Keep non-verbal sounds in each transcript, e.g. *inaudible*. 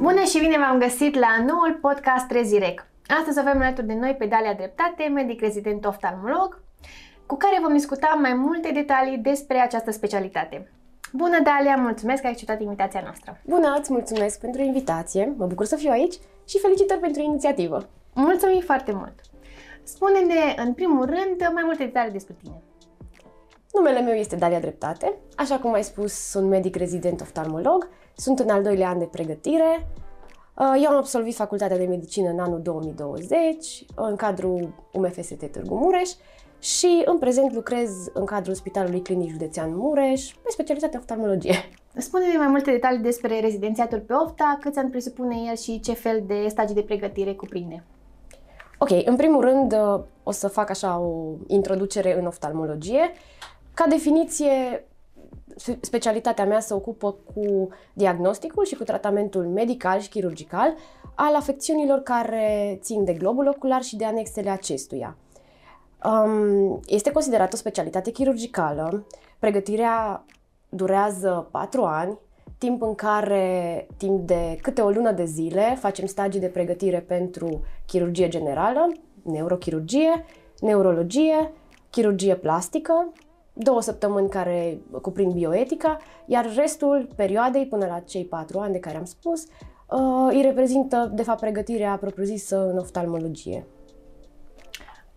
Bună și bine v-am găsit la noul podcast Trezirec. Astăzi avem alături de noi pe Dalia Dreptate, medic rezident oftalmolog, cu care vom discuta mai multe detalii despre această specialitate. Bună, Dalia! Mulțumesc că ai acceptat invitația noastră. Bună, îți mulțumesc pentru invitație, mă bucur să fiu aici și felicitări pentru inițiativă. Mulțumim foarte mult! Spune-ne, în primul rând, mai multe detalii despre tine. Numele meu este Dalia Dreptate, așa cum ai spus, sunt medic rezident oftalmolog, sunt în al doilea an de pregătire. Uh, eu am absolvit facultatea de medicină în anul 2020, în cadrul UMFST Târgu Mureș și în prezent lucrez în cadrul Spitalului Clinic Județean Mureș pe specialitatea oftalmologie. Spune-ne mai multe detalii despre rezidențiatul pe OFTA, câți ani presupune el și ce fel de stagii de pregătire cuprinde. Ok, în primul rând uh, o să fac așa o introducere în oftalmologie. Ca definiție, specialitatea mea se ocupă cu diagnosticul și cu tratamentul medical și chirurgical al afecțiunilor care țin de globul ocular și de anexele acestuia. Um, este considerată o specialitate chirurgicală. Pregătirea durează 4 ani, timp în care, timp de câte o lună de zile, facem stagii de pregătire pentru chirurgie generală, neurochirurgie, neurologie, chirurgie plastică, două săptămâni care cuprind bioetica, iar restul perioadei, până la cei patru ani de care am spus, uh, îi reprezintă, de fapt, pregătirea propriu-zisă în oftalmologie.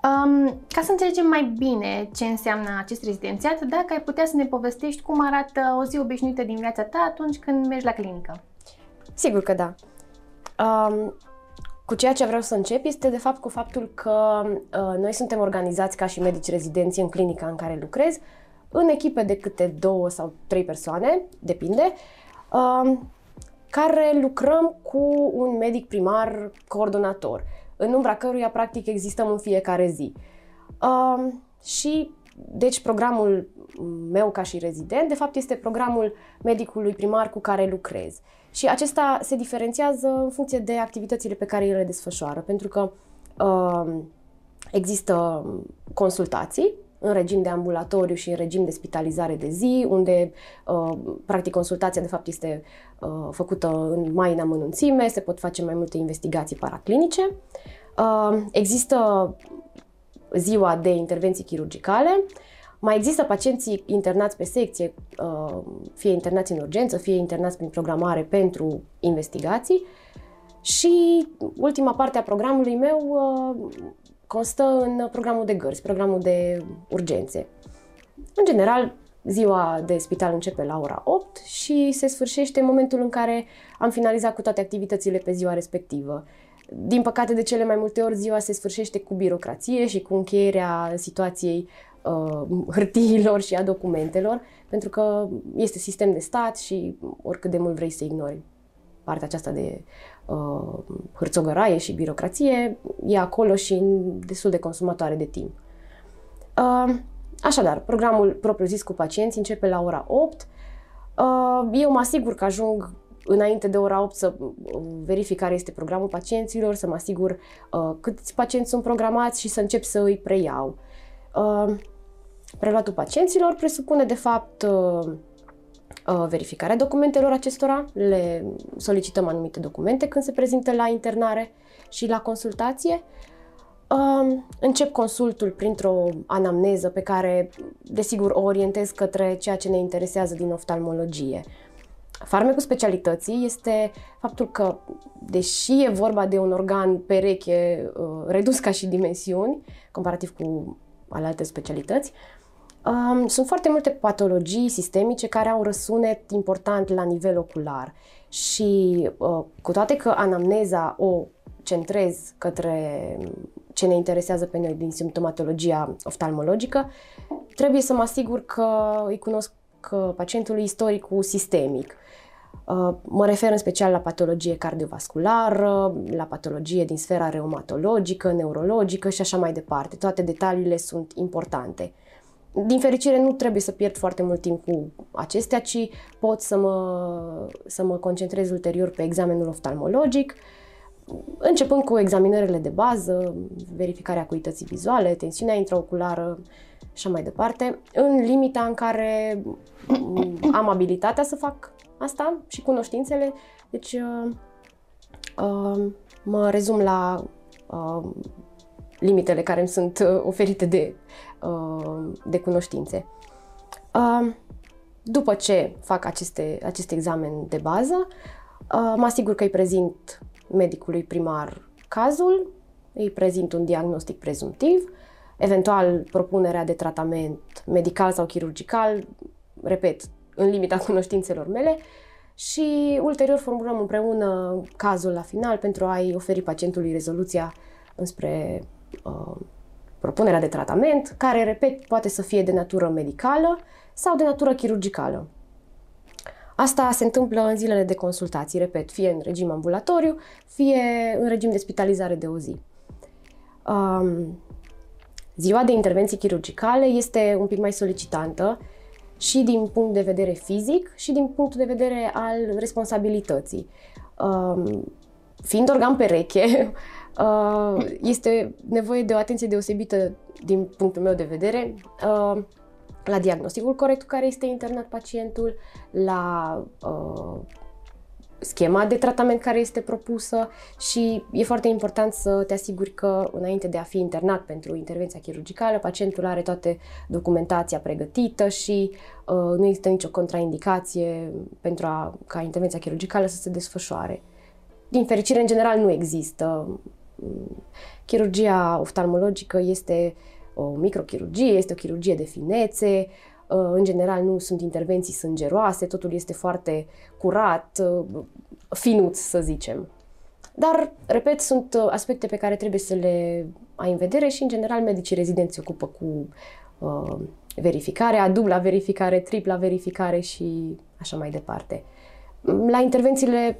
Um, ca să înțelegem mai bine ce înseamnă acest rezidențiat, dacă ai putea să ne povestești cum arată o zi obișnuită din viața ta atunci când mergi la clinică. Sigur că da. Um, cu ceea ce vreau să încep este de fapt cu faptul că uh, noi suntem organizați ca și medici rezidenți în clinica în care lucrez, în echipe de câte două sau trei persoane, depinde, uh, care lucrăm cu un medic primar coordonator, în umbra căruia practic existăm în fiecare zi. Uh, și deci programul meu ca și rezident, de fapt, este programul medicului primar cu care lucrez. Și acesta se diferențiază în funcție de activitățile pe care el le desfășoară, pentru că uh, există consultații în regim de ambulatoriu și în regim de spitalizare de zi, unde uh, practic consultația de fapt este uh, făcută în mai în amănunțime, se pot face mai multe investigații paraclinice. Uh, există ziua de intervenții chirurgicale, mai există pacienții internați pe secție, uh, fie internați în urgență, fie internați prin programare pentru investigații. Și ultima parte a programului meu uh, constă în programul de gărzi, programul de urgențe. În general, ziua de spital începe la ora 8 și se sfârșește în momentul în care am finalizat cu toate activitățile pe ziua respectivă. Din păcate, de cele mai multe ori, ziua se sfârșește cu birocrație și cu încheierea situației uh, hârtiilor și a documentelor, pentru că este sistem de stat și oricât de mult vrei să ignori partea aceasta de uh, hârțogăraie și birocrație, e acolo și destul de consumatoare de timp. Uh, așadar, programul propriu-zis cu pacienți începe la ora 8. Uh, eu mă asigur că ajung înainte de ora 8 să uh, verific care este programul pacienților, să mă asigur uh, câți pacienți sunt programați și să încep să îi preiau. Uh, Preluatul pacienților presupune, de fapt, uh, uh, verificarea documentelor acestora. Le solicităm anumite documente când se prezintă la internare și la consultație. Uh, încep consultul printr-o anamneză pe care, desigur, o orientez către ceea ce ne interesează din oftalmologie. Farmecul specialității este faptul că, deși e vorba de un organ pereche redus ca și dimensiuni, comparativ cu alte specialități, Um, sunt foarte multe patologii sistemice care au răsunet important la nivel ocular și uh, cu toate că anamneza o centrez către ce ne interesează pe noi din simptomatologia oftalmologică, trebuie să mă asigur că îi cunosc că pacientului istoricul sistemic. Uh, mă refer în special la patologie cardiovasculară, la patologie din sfera reumatologică, neurologică și așa mai departe. Toate detaliile sunt importante. Din fericire nu trebuie să pierd foarte mult timp cu acestea, ci pot să mă, să mă concentrez ulterior pe examenul oftalmologic, începând cu examinările de bază, verificarea acuității vizuale, tensiunea intraoculară și așa mai departe, în limita în care am abilitatea să fac asta și cunoștințele, deci uh, uh, mă rezum la uh, limitele care îmi sunt uh, oferite de, uh, de cunoștințe. Uh, după ce fac aceste, acest examen de bază, uh, mă asigur că îi prezint medicului primar cazul, îi prezint un diagnostic prezumtiv, eventual propunerea de tratament medical sau chirurgical, repet, în limita cunoștințelor mele, și ulterior formulăm împreună cazul la final pentru a-i oferi pacientului rezoluția înspre uh, propunerea de tratament, care, repet, poate să fie de natură medicală sau de natură chirurgicală. Asta se întâmplă în zilele de consultații, repet, fie în regim ambulatoriu, fie în regim de spitalizare de o zi. Um, ziua de intervenții chirurgicale este un pic mai solicitantă și din punct de vedere fizic și din punct de vedere al responsabilității. Um, fiind organ pereche, uh, *laughs* este nevoie de o atenție deosebită din punctul meu de vedere uh, la diagnosticul corect cu care este internat pacientul, la uh, schema de tratament care este propusă și e foarte important să te asiguri că înainte de a fi internat pentru intervenția chirurgicală, pacientul are toată documentația pregătită și uh, nu există nicio contraindicație pentru a, ca intervenția chirurgicală să se desfășoare. Din fericire, în general, nu există. Chirurgia oftalmologică este o microchirurgie, este o chirurgie de finețe, uh, în general nu sunt intervenții sângeroase, totul este foarte curat, uh, finuț, să zicem. Dar, repet, sunt uh, aspecte pe care trebuie să le ai în vedere și, în general, medicii rezidenți se ocupă cu uh, verificarea, dubla verificare, tripla verificare și așa mai departe. La intervențiile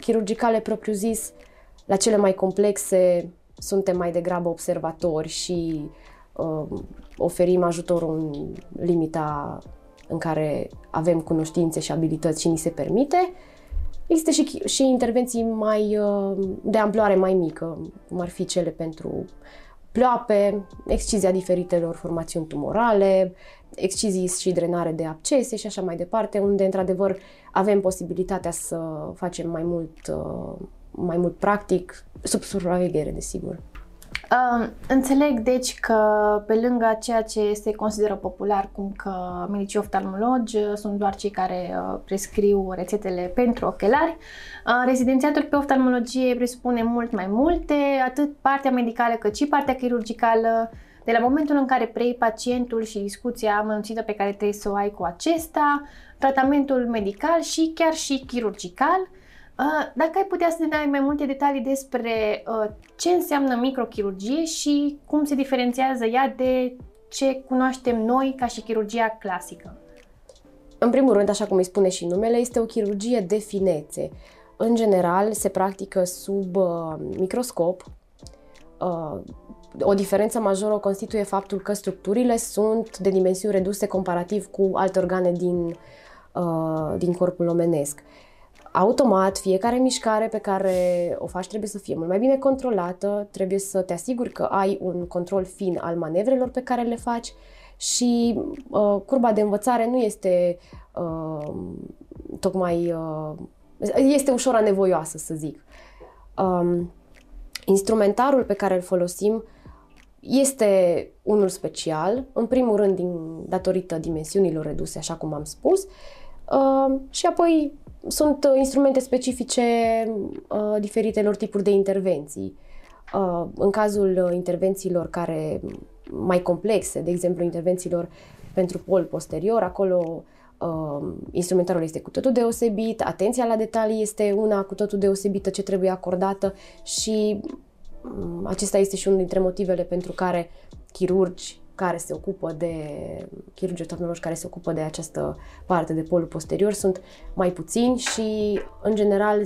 chirurgicale propriu-zis, la cele mai complexe, suntem mai degrabă observatori și uh, oferim ajutorul în limita în care avem cunoștințe și abilități și ni se permite. Există și, și intervenții mai uh, de amploare mai mică, cum ar fi cele pentru ploape, excizia diferitelor formațiuni tumorale, excizii și drenare de abcese și așa mai departe, unde într-adevăr avem posibilitatea să facem mai mult, uh, mai mult practic, sub supraveghere, desigur. Uh, înțeleg, deci, că pe lângă ceea ce se consideră popular, cum că medicii oftalmologi uh, sunt doar cei care uh, prescriu rețetele pentru ochelari, uh, rezidențiatul pe oftalmologie presupune mult mai multe, atât partea medicală cât și partea chirurgicală, de la momentul în care preiei pacientul și discuția amănunțită pe care trebuie să o ai cu acesta, tratamentul medical și chiar și chirurgical, uh, Uh, dacă ai putea să ne dai mai multe detalii despre uh, ce înseamnă microchirurgie și cum se diferențiază ea de ce cunoaștem noi ca și chirurgia clasică. În primul rând, așa cum îi spune și numele, este o chirurgie de finețe. În general, se practică sub uh, microscop. Uh, o diferență majoră o constituie faptul că structurile sunt de dimensiuni reduse comparativ cu alte organe din, uh, din corpul omenesc. Uh, automat, fiecare mișcare pe care o faci trebuie să fie mult mai bine controlată, trebuie să te asiguri că ai un control fin al manevrelor pe care le faci și uh, curba de învățare nu este uh, tocmai. Uh, este ușor anevoioasă, să zic. Um, instrumentarul pe care îl folosim este unul special, în primul rând din, datorită dimensiunilor reduse, așa cum am spus, uh, și apoi sunt uh, instrumente specifice uh, diferitelor tipuri de intervenții. Uh, în cazul uh, intervențiilor care mai complexe, de exemplu intervențiilor pentru pol posterior, acolo uh, instrumentarul este cu totul deosebit, atenția la detalii este una cu totul deosebită ce trebuie acordată și um, acesta este și unul dintre motivele pentru care chirurgi care se ocupă de chirurgii oftalmologi care se ocupă de această parte de polul posterior sunt mai puțini și în general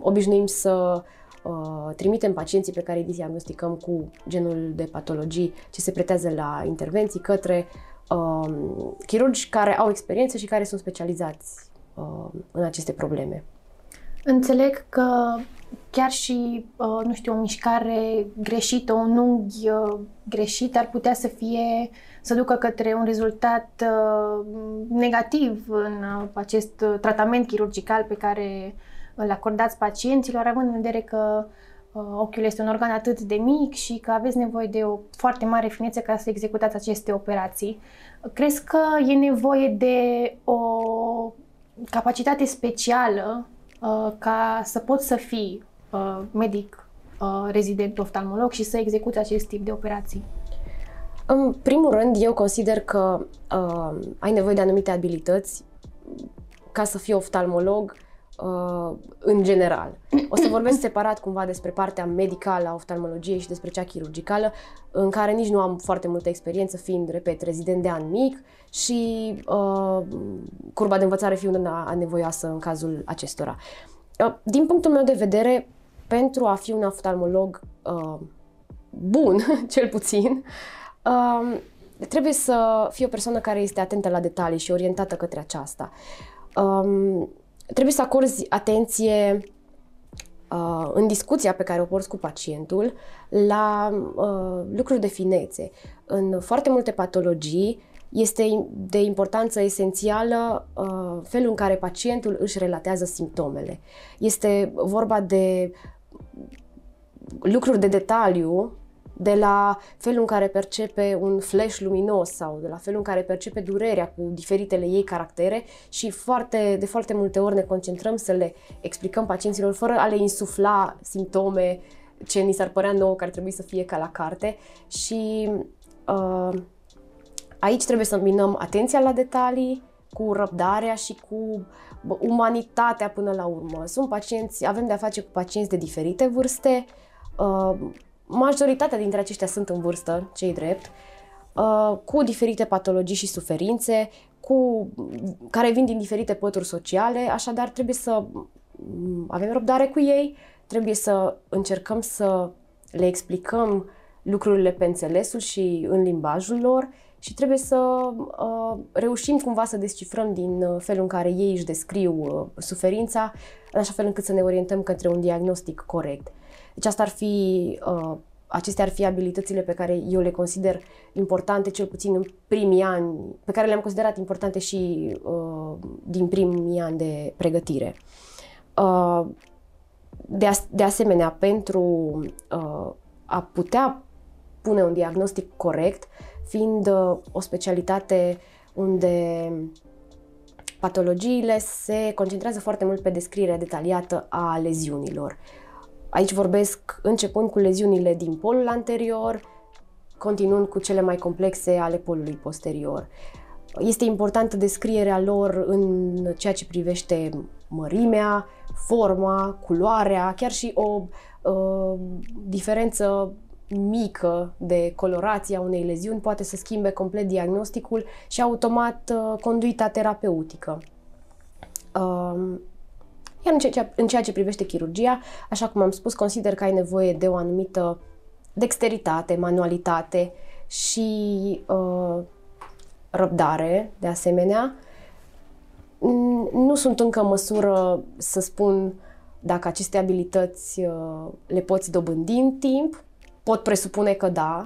obișnuim să uh, trimitem pacienții pe care îi diagnosticăm cu genul de patologii ce se pretează la intervenții către uh, chirurgi care au experiență și care sunt specializați uh, în aceste probleme. Înțeleg că chiar și, uh, nu știu, o mișcare greșită, un unghi uh, greșit ar putea să fie, să ducă către un rezultat uh, negativ în acest tratament chirurgical pe care îl acordați pacienților, având în vedere că uh, ochiul este un organ atât de mic și că aveți nevoie de o foarte mare finețe ca să executați aceste operații. Crezi că e nevoie de o capacitate specială uh, ca să poți să fii uh, medic uh, rezident oftalmolog și să execuți acest tip de operații? În primul rând, eu consider că uh, ai nevoie de anumite abilități ca să fii oftalmolog uh, în general. O să vorbesc *clears throat* separat cumva despre partea medicală a oftalmologiei și despre cea chirurgicală, în care nici nu am foarte multă experiență, fiind, repet, rezident de an mic și uh, curba de învățare fiind una anevoioasă în cazul acestora. Uh, din punctul meu de vedere, pentru a fi un oftalmolog uh, bun, *laughs* cel puțin, uh, trebuie să fii o persoană care este atentă la detalii și orientată către aceasta. Um, trebuie să acorzi atenție uh, în discuția pe care o porți cu pacientul la uh, lucruri de finețe. În foarte multe patologii este de importanță esențială uh, felul în care pacientul își relatează simptomele. Este vorba de lucruri de detaliu de la felul în care percepe un flash luminos sau de la felul în care percepe durerea cu diferitele ei caractere și foarte, de foarte multe ori ne concentrăm să le explicăm pacienților fără a le insufla simptome ce ni s-ar părea nouă că ar trebui să fie ca la carte și uh, aici trebuie să minăm atenția la detalii, cu răbdarea și cu umanitatea până la urmă. Sunt pacienți, avem de-a face cu pacienți de diferite vârste, uh, majoritatea dintre aceștia sunt în vârstă, cei drept, uh, cu diferite patologii și suferințe, cu, care vin din diferite pături sociale, așadar trebuie să mm, avem răbdare cu ei, trebuie să încercăm să le explicăm lucrurile pe înțelesul și în limbajul lor și trebuie să uh, reușim cumva să descifrăm din uh, felul în care ei își descriu uh, suferința, în așa fel încât să ne orientăm către un diagnostic corect. Deci asta ar fi, uh, acestea ar fi abilitățile pe care eu le consider importante, cel puțin în primii ani, pe care le-am considerat importante și uh, din primii ani de pregătire. Uh, de, as- de asemenea, pentru uh, a putea pune un diagnostic corect, fiind uh, o specialitate unde patologiile se concentrează foarte mult pe descrierea detaliată a leziunilor. Aici vorbesc începând cu leziunile din polul anterior, continuând cu cele mai complexe ale polului posterior. Este importantă descrierea lor în ceea ce privește mărimea, forma, culoarea, chiar și o uh, diferență mică de colorație a unei leziuni poate să schimbe complet diagnosticul și automat uh, conduita terapeutică. Uh, iar în ceea, în ceea ce privește chirurgia, așa cum am spus, consider că ai nevoie de o anumită dexteritate, manualitate și uh, răbdare, de asemenea. Nu sunt încă în măsură să spun dacă aceste abilități uh, le poți dobândi în timp. Pot presupune că da,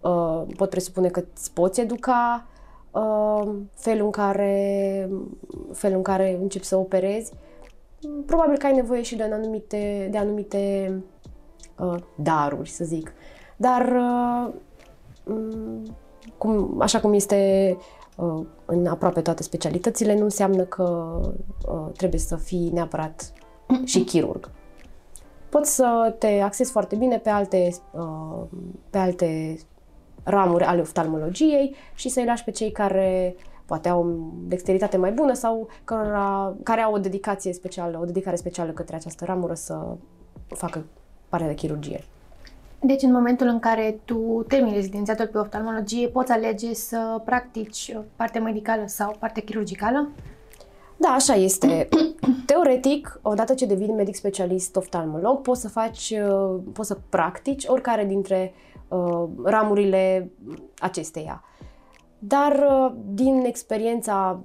uh, pot presupune că îți poți educa uh, felul în care, felul în care începi să operezi probabil că ai nevoie și de anumite, de anumite uh, daruri, să zic. Dar, uh, mm, cum, așa cum este uh, în aproape toate specialitățile, nu înseamnă că uh, trebuie să fii neapărat și chirurg. Poți să te axezi foarte bine pe alte, uh, pe alte ramuri ale oftalmologiei și să-i lași pe cei care poate au o dexteritate mai bună sau cărora, care au o dedicație specială, o dedicare specială către această ramură să facă partea de chirurgie. Deci în momentul în care tu termini rezidențiatul pe oftalmologie, poți alege să practici partea medicală sau partea chirurgicală? Da, așa este. *clears throat* Teoretic, odată ce devii medic specialist oftalmolog, poți să faci, uh, poți să practici oricare dintre uh, ramurile acesteia. Dar uh, din experiența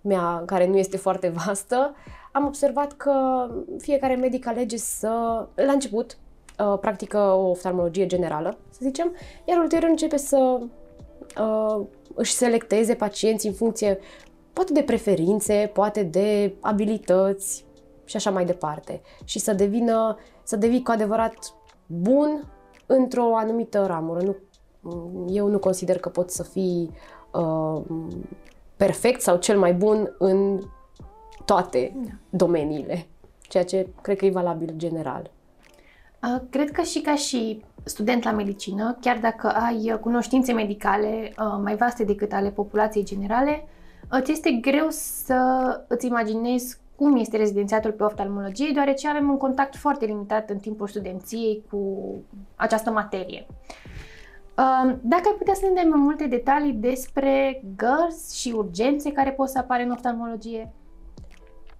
mea, care nu este foarte vastă, am observat că fiecare medic alege să, la început, uh, practică o oftalmologie generală, să zicem, iar ulterior începe să uh, își selecteze pacienți în funcție poate de preferințe, poate de abilități și așa mai departe. Și să devină, să devii cu adevărat bun într-o anumită ramură. Nu, eu nu consider că poți să fii uh, perfect sau cel mai bun în toate da. domeniile, ceea ce cred că e valabil general. Uh, cred că și ca și student la medicină, chiar dacă ai cunoștințe medicale uh, mai vaste decât ale populației generale, îți este greu să îți imaginezi cum este rezidențiatul pe oftalmologie, deoarece avem un contact foarte limitat în timpul studenției cu această materie. Uh, dacă ai putea să ne dai mai multe detalii despre gărzi și urgențe care pot să apară în oftalmologie?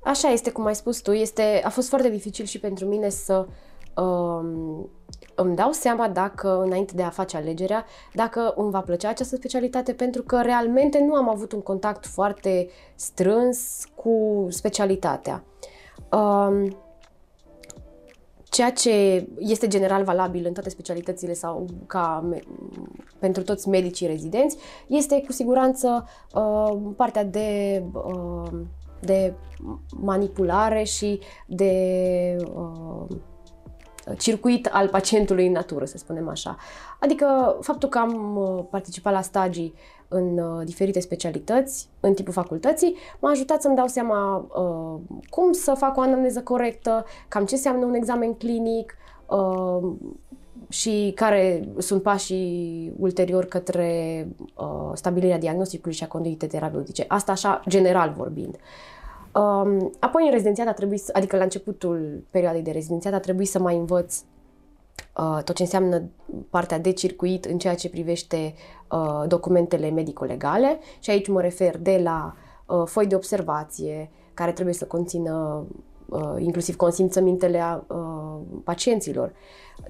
Așa este, cum ai spus tu, este, a fost foarte dificil și pentru mine să um, îmi dau seama dacă, înainte de a face alegerea, dacă îmi va plăcea această specialitate, pentru că realmente nu am avut un contact foarte strâns cu specialitatea. Um, ceea ce este general valabil în toate specialitățile sau ca me- pentru toți medicii rezidenți este cu siguranță uh, partea de, uh, de manipulare și de uh, circuit al pacientului în natură, să spunem așa. Adică faptul că am uh, participat la stagii în uh, diferite specialități, în tipul facultății, m-a ajutat să-mi dau seama uh, cum să fac o anamneză corectă, cam ce înseamnă un examen clinic uh, și care sunt pașii ulterior către uh, stabilirea diagnosticului și a conduitei terapeutice. Asta așa, general vorbind. Uh, Um, apoi în rezidențiat a trebuit, să, adică la începutul perioadei de rezidențiat a trebuit să mai învăț uh, tot ce înseamnă partea de circuit în ceea ce privește uh, documentele medico-legale și aici mă refer de la uh, foi de observație care trebuie să conțină uh, inclusiv consimțămintele a uh, pacienților,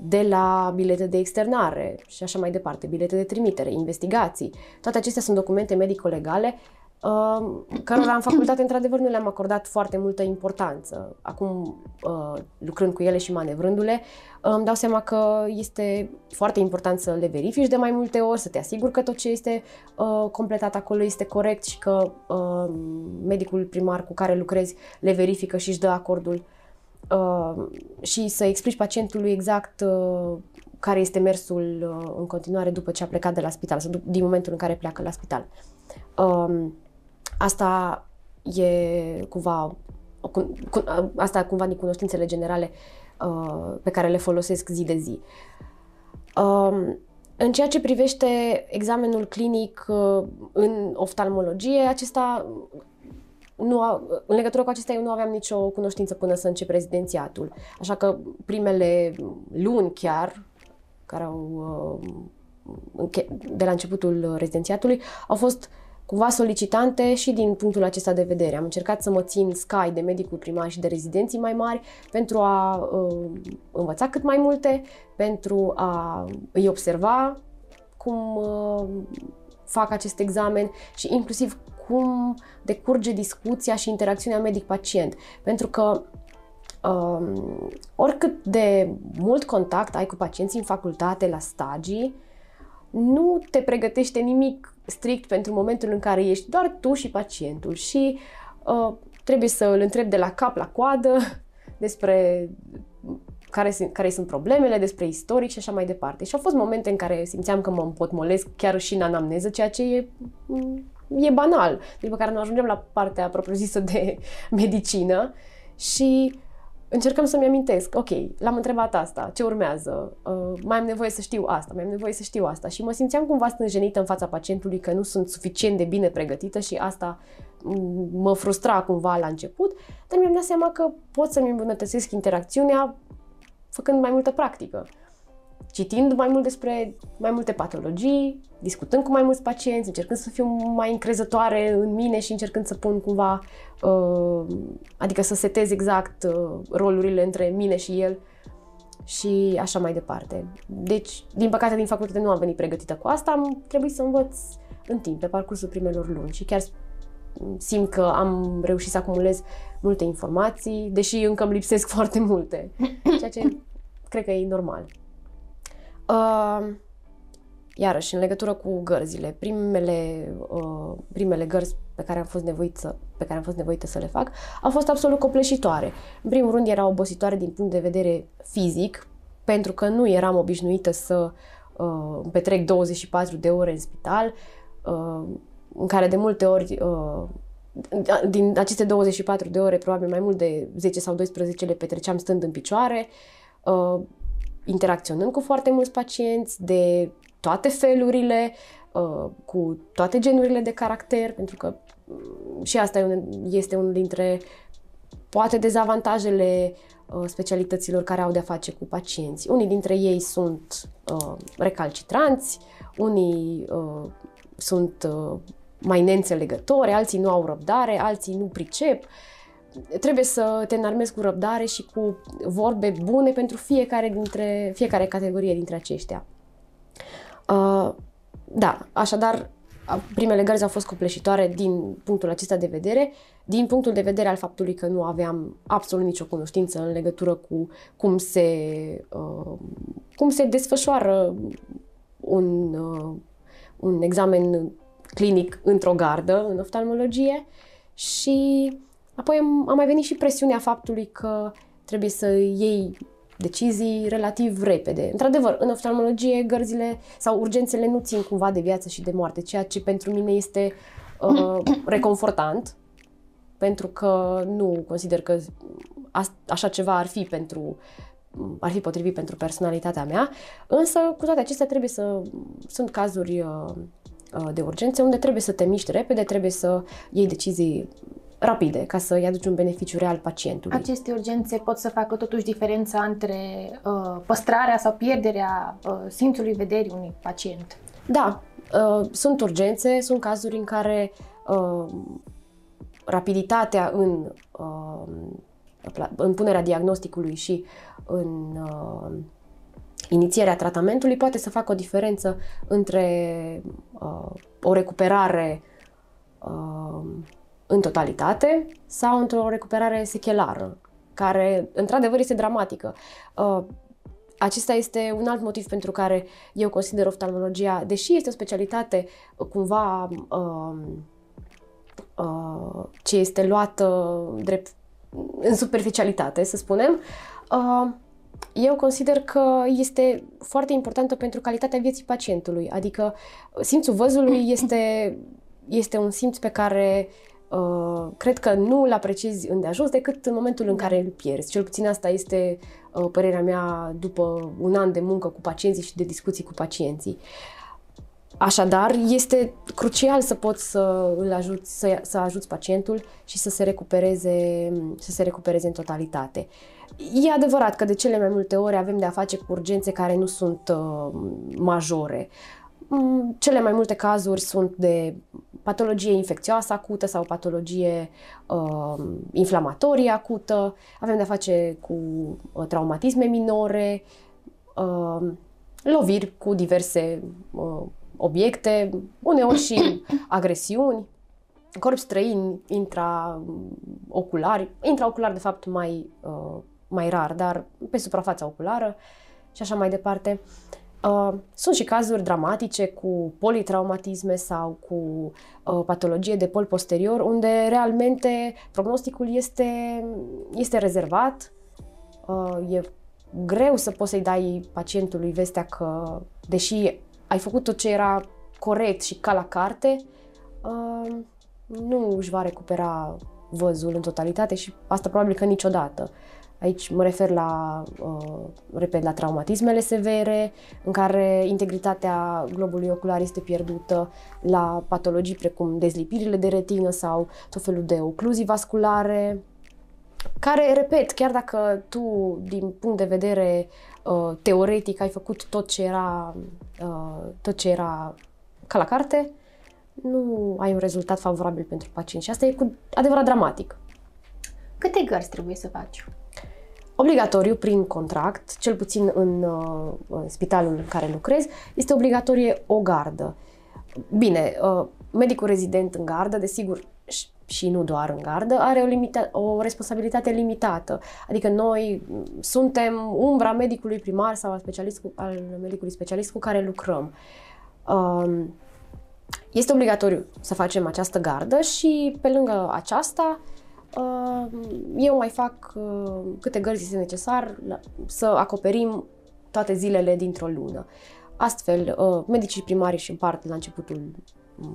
de la bilete de externare și așa mai departe, bilete de trimitere, investigații. Toate acestea sunt documente medico-legale uh, cărora în facultate într-adevăr nu le-am acordat foarte multă importanță. Acum, uh, lucrând cu ele și manevrându-le, uh, îmi dau seama că este foarte important să le verifici de mai multe ori, să te asiguri că tot ce este uh, completat acolo este corect și că uh, medicul primar cu care lucrezi le verifică și își dă acordul uh, și să explici pacientului exact uh, care este mersul uh, în continuare după ce a plecat de la spital sau din momentul în care pleacă la spital. Uh, Asta e cumva, cu, cu, asta cumva din cunoștințele generale uh, pe care le folosesc zi de zi. Uh, în ceea ce privește examenul clinic uh, în oftalmologie, acesta nu a, în legătură cu acestea eu nu aveam nicio cunoștință până să încep rezidențiatul. Așa că primele luni chiar, care au uh, de la începutul rezidențiatului, au fost uh, cumva solicitante și din punctul acesta de vedere. Am încercat să mă țin sky de medicul primar și de rezidenții mai mari pentru a uh, învăța cât mai multe, pentru a îi observa cum uh, fac acest examen și inclusiv cum decurge discuția și interacțiunea medic-pacient. Pentru că um, oricât de mult contact ai cu pacienții în facultate, la stagii, nu te pregătește nimic strict pentru momentul în care ești doar tu și pacientul și uh, trebuie să îl întrebi de la cap la coadă *laughs* despre care sunt, care sunt problemele, despre istoric și așa mai departe. Și au fost momente în care simțeam că mă împotmolesc chiar și în anamneză, ceea ce e, mm, e banal, după care nu ajungem la partea propriu-zisă de *laughs* medicină și încercăm să-mi amintesc, ok, l-am întrebat asta, ce urmează, uh, mai am nevoie să știu asta, mai am nevoie să știu asta. Și mă simțeam cumva stânjenită în fața pacientului că nu sunt suficient de bine pregătită și asta mă frustra cumva la început, dar mi-am dat seama că pot să-mi îmbunătățesc interacțiunea făcând mai multă practică citind mai mult despre mai multe patologii, discutând cu mai mulți pacienți, încercând să fiu mai încrezătoare în mine și încercând să pun cumva, uh, adică să setez exact uh, rolurile între mine și el și așa mai departe. Deci, din păcate, din facultate nu am venit pregătită cu asta, am trebuit să învăț în timp, pe parcursul primelor luni și chiar simt că am reușit să acumulez multe informații, deși încă îmi lipsesc *laughs* foarte multe, ceea ce cred că e normal. Uh, Iarăși, în legătură cu gărzile, primele, uh, primele gărzi pe care am fost nevoit să, pe care am fost nevoită să le fac au fost absolut copleșitoare. În primul rând era obositoare din punct de vedere fizic, pentru că nu eram obișnuită să uh, petrec 24 de ore în spital, uh, în care de multe ori uh, din aceste 24 de ore, probabil mai mult de 10 sau 12 le petreceam stând în picioare, uh, interacționând cu foarte mulți pacienți de toate felurile, uh, cu toate genurile de caracter, pentru că mm, și asta este unul dintre poate dezavantajele uh, specialităților care au de-a face cu pacienți. Unii dintre ei sunt uh, recalcitranți, unii uh, sunt uh, mai neînțelegători, alții nu au răbdare, alții nu pricep. Trebuie să te înarmezi cu răbdare și cu vorbe bune pentru fiecare dintre fiecare categorie dintre aceștia. Uh, da, așadar, primele gărzi au fost copleșitoare din punctul acesta de vedere, din punctul de vedere al faptului că nu aveam absolut nicio cunoștință în legătură cu cum se, uh, cum se desfășoară un, uh, un examen clinic într-o gardă, în oftalmologie și apoi am, am mai venit și presiunea faptului că trebuie să iei decizii relativ repede. Într-adevăr, în oftalmologie, gărzile sau urgențele nu țin cumva de viață și de moarte, ceea ce pentru mine este uh, *clears throat* reconfortant, pentru că nu consider că așa ceva ar fi pentru ar fi potrivit pentru personalitatea mea, însă cu toate acestea trebuie să sunt cazuri uh, uh, de urgențe unde trebuie să te miști repede, trebuie să iei decizii rapide ca să-i aduci un beneficiu real pacientului. Aceste urgențe pot să facă totuși diferența între uh, păstrarea sau pierderea uh, simțului vederii unui pacient. Da, uh, sunt urgențe, sunt cazuri în care uh, rapiditatea în, uh, în punerea diagnosticului și în uh, inițierea tratamentului poate să facă o diferență între uh, o recuperare uh, în totalitate sau într-o recuperare sechelară, care într-adevăr este dramatică. Uh, acesta este un alt motiv pentru care eu consider oftalmologia, deși este o specialitate uh, cumva uh, uh, ce este luată drept în superficialitate, să spunem, uh, eu consider că este foarte importantă pentru calitatea vieții pacientului. Adică simțul văzului este, este un simț pe care Uh, cred că nu îl apreciezi îndeajuns decât în momentul în da. care îl pierzi. Cel puțin asta este uh, părerea mea după un an de muncă cu pacienții și de discuții cu pacienții. Așadar, este crucial să poți să îl ajuți, să, să ajuți pacientul și să se recupereze, să se recupereze în totalitate. E adevărat că de cele mai multe ori avem de a face cu urgențe care nu sunt uh, majore. Mm, cele mai multe cazuri sunt de patologie infecțioasă acută sau patologie uh, inflamatorie acută. Avem de-a face cu uh, traumatisme minore, uh, loviri cu diverse uh, obiecte, uneori și *coughs* agresiuni, corp străini intraoculari, intraocular de fapt mai, uh, mai rar, dar pe suprafața oculară și așa mai departe. Uh, sunt și cazuri dramatice cu politraumatisme sau cu uh, patologie de pol posterior, unde realmente prognosticul este, este rezervat. Uh, e greu să poți să-i dai pacientului vestea că, deși ai făcut tot ce era corect și ca la carte, uh, nu își va recupera văzul în totalitate și asta probabil că niciodată. Aici mă refer la, uh, repet, la traumatismele severe, în care integritatea globului ocular este pierdută, la patologii precum dezlipirile de retină sau tot felul de ocluzii vasculare, care, repet, chiar dacă tu, din punct de vedere uh, teoretic, ai făcut tot ce era, uh, tot ce era ca la carte, nu ai un rezultat favorabil pentru pacient și asta e cu adevărat dramatic. Câte gărzi trebuie să faci? Obligatoriu prin contract, cel puțin în, uh, în spitalul în care lucrez, este obligatorie o gardă. Bine, uh, medicul rezident în gardă, desigur, și nu doar în gardă, are o, limita- o responsabilitate limitată. Adică noi suntem umbra medicului primar sau al, specialist cu, al medicului specialist cu care lucrăm. Um, este obligatoriu să facem această gardă și pe lângă aceasta uh, eu mai fac uh, câte gărzi este necesar să acoperim toate zilele dintr-o lună. Astfel, uh, medicii primari își împart la începutul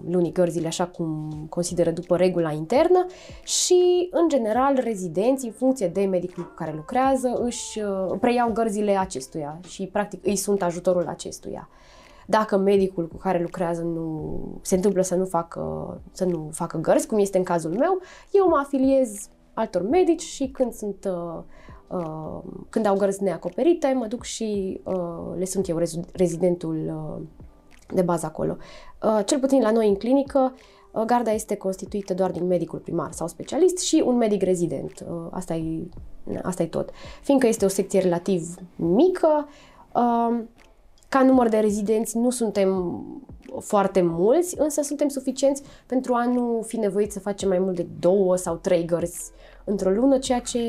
lunii gărzile așa cum consideră după regula internă și, în general, rezidenții, în funcție de medicul cu care lucrează, își preiau gărzile acestuia și, practic, îi sunt ajutorul acestuia. Dacă medicul cu care lucrează nu se întâmplă să nu facă, să nu facă gărzi, cum este în cazul meu, eu mă afiliez altor medici și când sunt uh, uh, când au gărzi neacoperite, mă duc și uh, le sunt eu rezidentul uh, de bază acolo. Uh, cel puțin la noi în clinică, uh, garda este constituită doar din medicul primar sau specialist și un medic rezident. Uh, asta e, asta e tot. Fiindcă este o secție relativ mică, uh, ca număr de rezidenți nu suntem foarte mulți, însă suntem suficienți pentru a nu fi nevoit să facem mai mult de două sau trei gărzi într-o lună, ceea ce,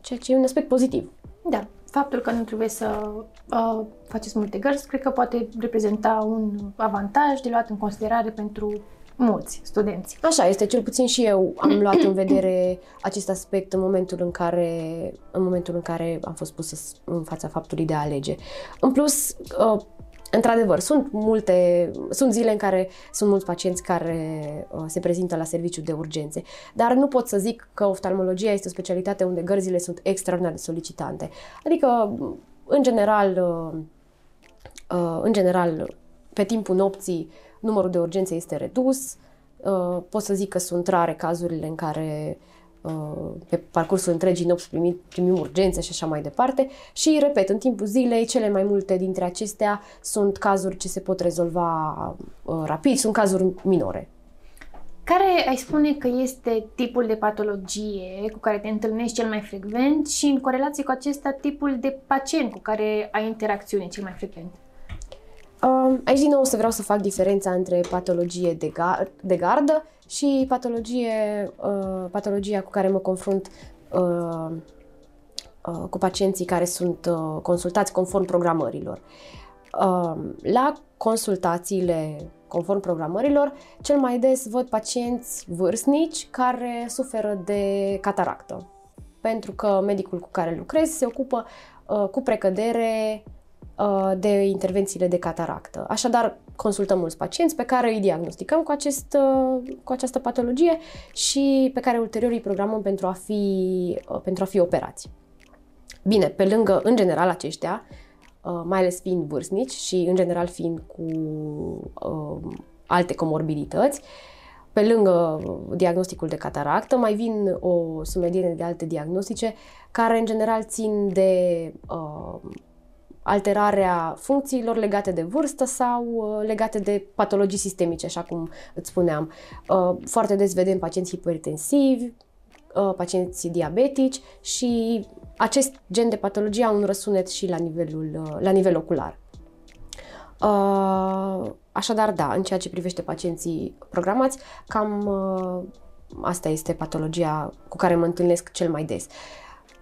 ceea ce e un aspect pozitiv. Da, faptul că nu trebuie să uh, faceți multe gărzi, cred că poate reprezenta un avantaj de luat în considerare pentru mulți studenți. Așa este, cel puțin și eu am luat în vedere acest aspect în momentul în care, în momentul în care am fost pusă în fața faptului de a alege. În plus, uh, Într-adevăr, sunt multe, sunt zile în care sunt mulți pacienți care uh, se prezintă la serviciu de urgențe, dar nu pot să zic că oftalmologia este o specialitate unde gărzile sunt extraordinar de solicitante. Adică, în general, uh, uh, în general, pe timpul nopții, numărul de urgențe este redus. Uh, pot să zic că sunt rare cazurile în care uh, Uh, pe parcursul întregii nopți primim, primim urgențe și așa mai departe. Și, repet, în timpul zilei, cele mai multe dintre acestea sunt cazuri ce se pot rezolva uh, rapid, sunt cazuri minore. Care ai spune că este tipul de patologie cu care te întâlnești cel mai frecvent și în corelație cu acesta tipul de pacient cu care ai interacțiune cel mai frecvent? Uh, aici din nou o să vreau să fac diferența între patologie de, gar- de gardă și patologie, uh, patologia cu care mă confrunt uh, uh, cu pacienții care sunt uh, consultați conform programărilor. Uh, la consultațiile conform programărilor, cel mai des văd pacienți vârstnici care suferă de cataractă. Pentru că medicul cu care lucrez se ocupă uh, cu precădere Uh, de intervențiile de cataractă. Așadar, consultăm mulți pacienți pe care îi diagnosticăm cu, acest, uh, cu această patologie și pe care ulterior îi programăm pentru a fi, uh, pentru a fi operați. Bine, pe lângă, în general, aceștia, mai ales fiind vârstnici și, în general, fiind cu uh, alte comorbilități, pe lângă diagnosticul de cataractă, mai vin o sumedire de alte diagnostice care, în general, țin de uh, alterarea funcțiilor legate de vârstă sau uh, legate de patologii sistemice, așa cum îți spuneam. Uh, foarte des vedem pacienți hipertensivi, uh, pacienți diabetici și acest gen de patologie au un răsunet și la, nivelul, la nivel ocular. Așadar, da, în ceea ce privește pacienții programați, cam asta este patologia cu care mă întâlnesc cel mai des.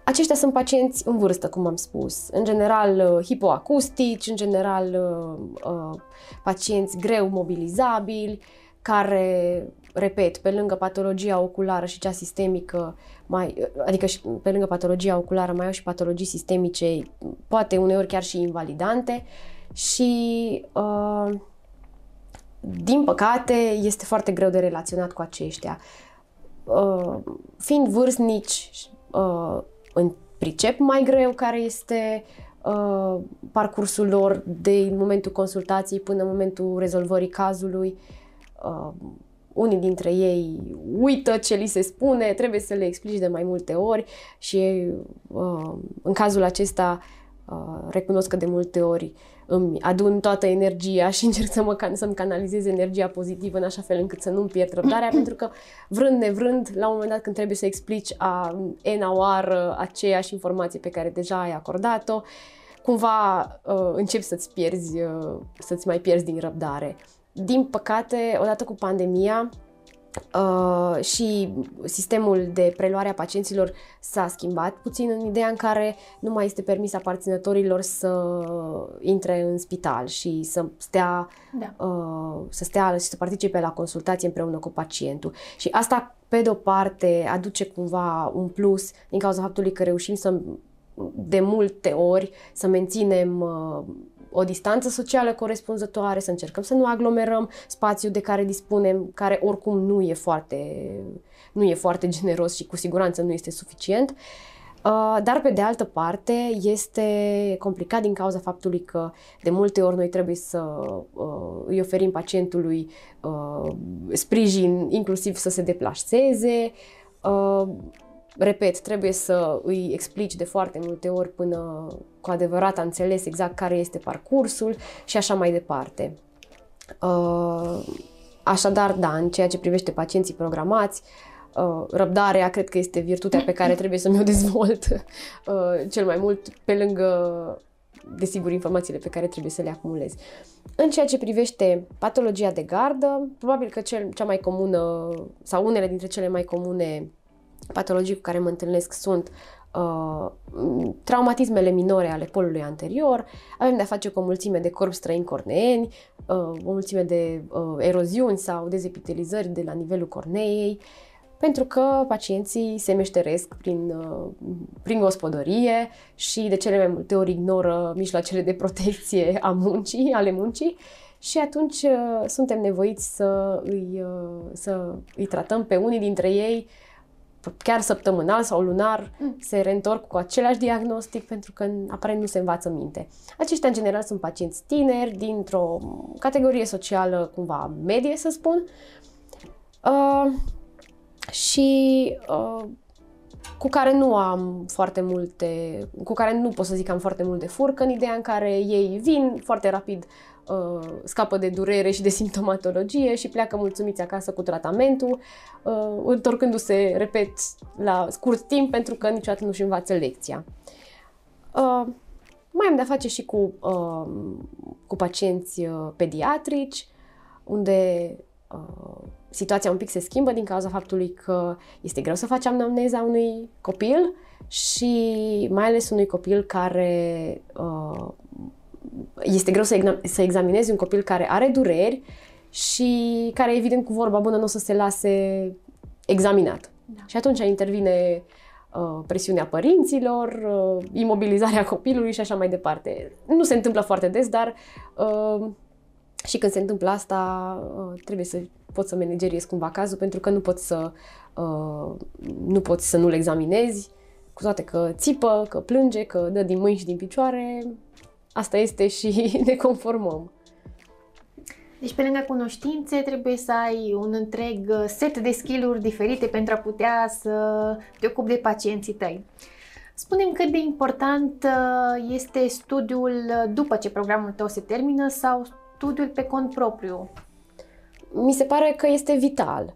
Aceștia sunt pacienți în vârstă, cum am spus. În general, uh, hipoacustici, în general, uh, uh, pacienți greu mobilizabili, care, repet, pe lângă patologia oculară și cea sistemică, mai, adică și pe lângă patologia oculară mai au și patologii sistemice, poate uneori chiar și invalidante și uh, din păcate este foarte greu de relaționat cu aceștia. Uh, fiind vârstnici, uh, în pricep mai greu care este uh, parcursul lor de momentul consultației până în momentul rezolvării cazului. Uh, unii dintre ei uită ce li se spune, trebuie să le explici de mai multe ori și uh, în cazul acesta uh, recunosc că de multe ori uh, îmi adun toată energia și *laughs* încerc să mă, să-mi canalizez energia pozitivă în așa fel încât să nu-mi pierd răbdarea, *clears throat* pentru că vrând nevrând, la un moment dat când trebuie să explici a ena oară aceeași informație pe care deja ai acordat-o, cumva uh, începi să-ți pierzi, uh, să-ți mai pierzi din răbdare. Din păcate, odată cu pandemia, Uh, și sistemul de preluare a pacienților s-a schimbat puțin în ideea în care nu mai este permis aparținătorilor să intre în spital și să stea, da. uh, să stea și să participe la consultație împreună cu pacientul. Și asta, pe de-o parte, aduce cumva un plus din cauza faptului că reușim să de multe ori să menținem uh, o distanță socială corespunzătoare, să încercăm să nu aglomerăm spațiul de care dispunem, care oricum nu e foarte, nu e foarte generos și cu siguranță nu este suficient. Uh, dar, pe de altă parte, este complicat din cauza faptului că de multe ori noi trebuie să uh, îi oferim pacientului uh, sprijin, inclusiv să se deplaseze. Uh, repet, trebuie să îi explici de foarte multe ori până cu adevărat a înțeles exact care este parcursul și așa mai departe. Uh, așadar, da, în ceea ce privește pacienții programați, uh, răbdarea cred că este virtutea pe care trebuie să mi-o dezvolt uh, cel mai mult pe lângă desigur, informațiile pe care trebuie să le acumulez. În ceea ce privește patologia de gardă, probabil că cel, cea mai comună, sau unele dintre cele mai comune patologii cu care mă întâlnesc sunt uh, traumatismele minore ale polului anterior, avem de-a face cu o mulțime de corpi străini corneeni, uh, o mulțime de uh, eroziuni sau dezepitelizări de la nivelul corneei, pentru că pacienții se meșteresc prin, uh, prin gospodărie și de cele mai multe ori ignoră mijloacele de protecție a muncii, ale muncii și atunci uh, suntem nevoiți să îi, uh, să îi tratăm pe unii dintre ei chiar săptămânal sau lunar mm. se reîntorc cu același diagnostic pentru că aparent nu se învață minte. Aceștia în general sunt pacienți tineri dintr-o categorie socială cumva medie, să spun. Uh, și uh, cu care nu am foarte multe, cu care nu pot să zic că am foarte mult de furcă, în ideea în care ei vin foarte rapid uh, scapă de durere și de simptomatologie și pleacă mulțumiți acasă cu tratamentul, uh, întorcându-se, repet, la scurt timp pentru că niciodată nu-și învață lecția. Uh, mai am de-a face și cu, uh, cu pacienți uh, pediatrici, unde uh, situația un pic se schimbă din cauza faptului că este greu să faci anamneza unui copil și mai ales unui copil care uh, este greu să, să examinezi un copil care are dureri și care, evident, cu vorba bună nu o să se lase examinat. Da. Și atunci intervine uh, presiunea părinților, uh, imobilizarea *laughs* copilului și așa mai departe. Nu se întâmplă foarte des, dar uh, și când se întâmplă asta, uh, trebuie să poți să manageriezi cumva cazul, pentru că nu poți să uh, nu poți să nu-l examinezi, cu toate că țipă, că plânge, că dă din mâini și din picioare, asta este și *laughs* ne conformăm. Deci, pe lângă cunoștințe, trebuie să ai un întreg set de skill-uri diferite pentru a putea să te ocupi de pacienții tăi. Spunem cât de important uh, este studiul după ce programul tău se termină sau studiul pe cont propriu. Mi se pare că este vital.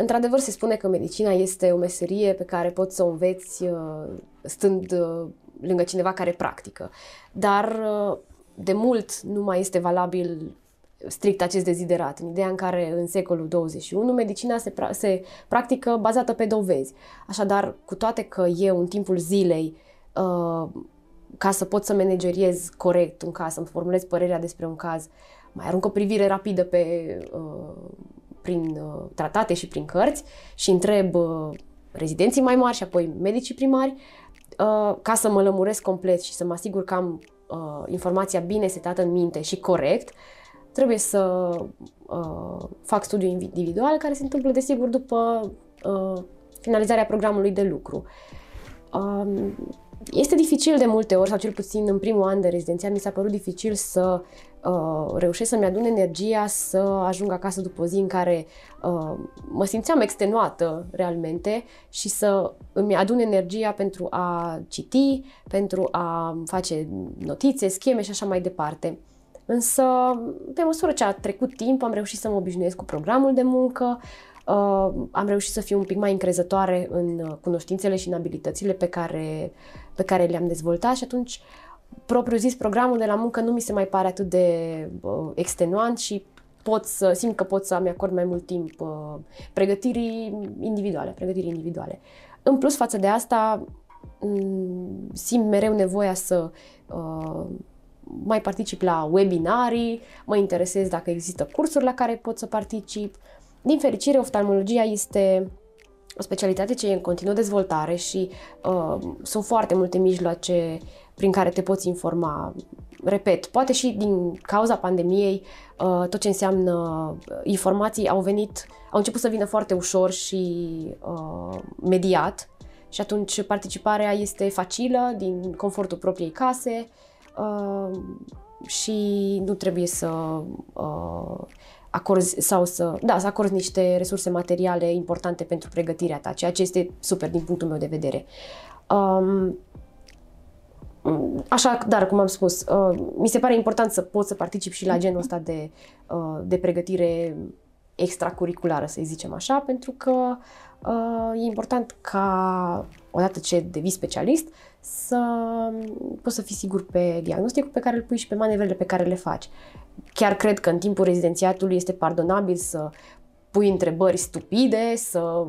Într-adevăr, se spune că medicina este o meserie pe care poți să o înveți uh, stând uh, lângă cineva care practică. Dar uh, de mult nu mai este valabil strict acest deziderat, în ideea în care în secolul 21 medicina se, pra- se practică bazată pe dovezi. Așadar, cu toate că eu în timpul zilei, uh, ca să pot să manageriez corect un caz, să-mi formulez părerea despre un caz, mai arunc o privire rapidă pe, uh, prin uh, tratate și prin cărți și întreb uh, rezidenții mai mari și apoi medicii primari, uh, ca să mă lămuresc complet și să mă asigur că am uh, informația bine setată în minte și corect, trebuie să uh, fac studiu individual care se întâmplă, desigur, după uh, finalizarea programului de lucru. Uh, este dificil de multe ori, sau cel puțin în primul an de rezidenția, mi s-a părut dificil să uh, reușesc să-mi adun energia să ajung acasă după o zi în care uh, mă simțeam extenuată realmente și să îmi adun energia pentru a citi, pentru a face notițe, scheme și așa mai departe. Însă, pe măsură ce a trecut timp, am reușit să mă obișnuiesc cu programul de muncă, uh, am reușit să fiu un pic mai încrezătoare în cunoștințele și în abilitățile pe care, pe care le-am dezvoltat și atunci propriu zis, programul de la muncă nu mi se mai pare atât de uh, extenuant și pot să simt că pot să-mi acord mai mult timp uh, pregătirii individuale, pregătirii individuale. În plus față de asta, mm, simt mereu nevoia să uh, mai particip la webinarii, mă interesez dacă există cursuri la care pot să particip. Din fericire, oftalmologia este o specialitate ce e în continuă dezvoltare și uh, sunt foarte multe mijloace prin care te poți informa. Repet, poate și din cauza pandemiei, uh, tot ce înseamnă informații au venit, au început să vină foarte ușor și uh, mediat și atunci participarea este facilă din confortul propriei case uh, și nu trebuie să uh, acorzi sau să, da, să acorzi niște resurse materiale importante pentru pregătirea ta, ceea ce este super din punctul meu de vedere. Um, Așa, dar cum am spus, uh, mi se pare important să pot să particip și la genul ăsta de, uh, de pregătire extracurriculară, să zicem așa, pentru că uh, e important ca, odată ce devii specialist, să poți să fii sigur pe diagnosticul pe care îl pui și pe manevrele pe care le faci. Chiar cred că în timpul rezidențiatului este pardonabil să pui întrebări stupide, să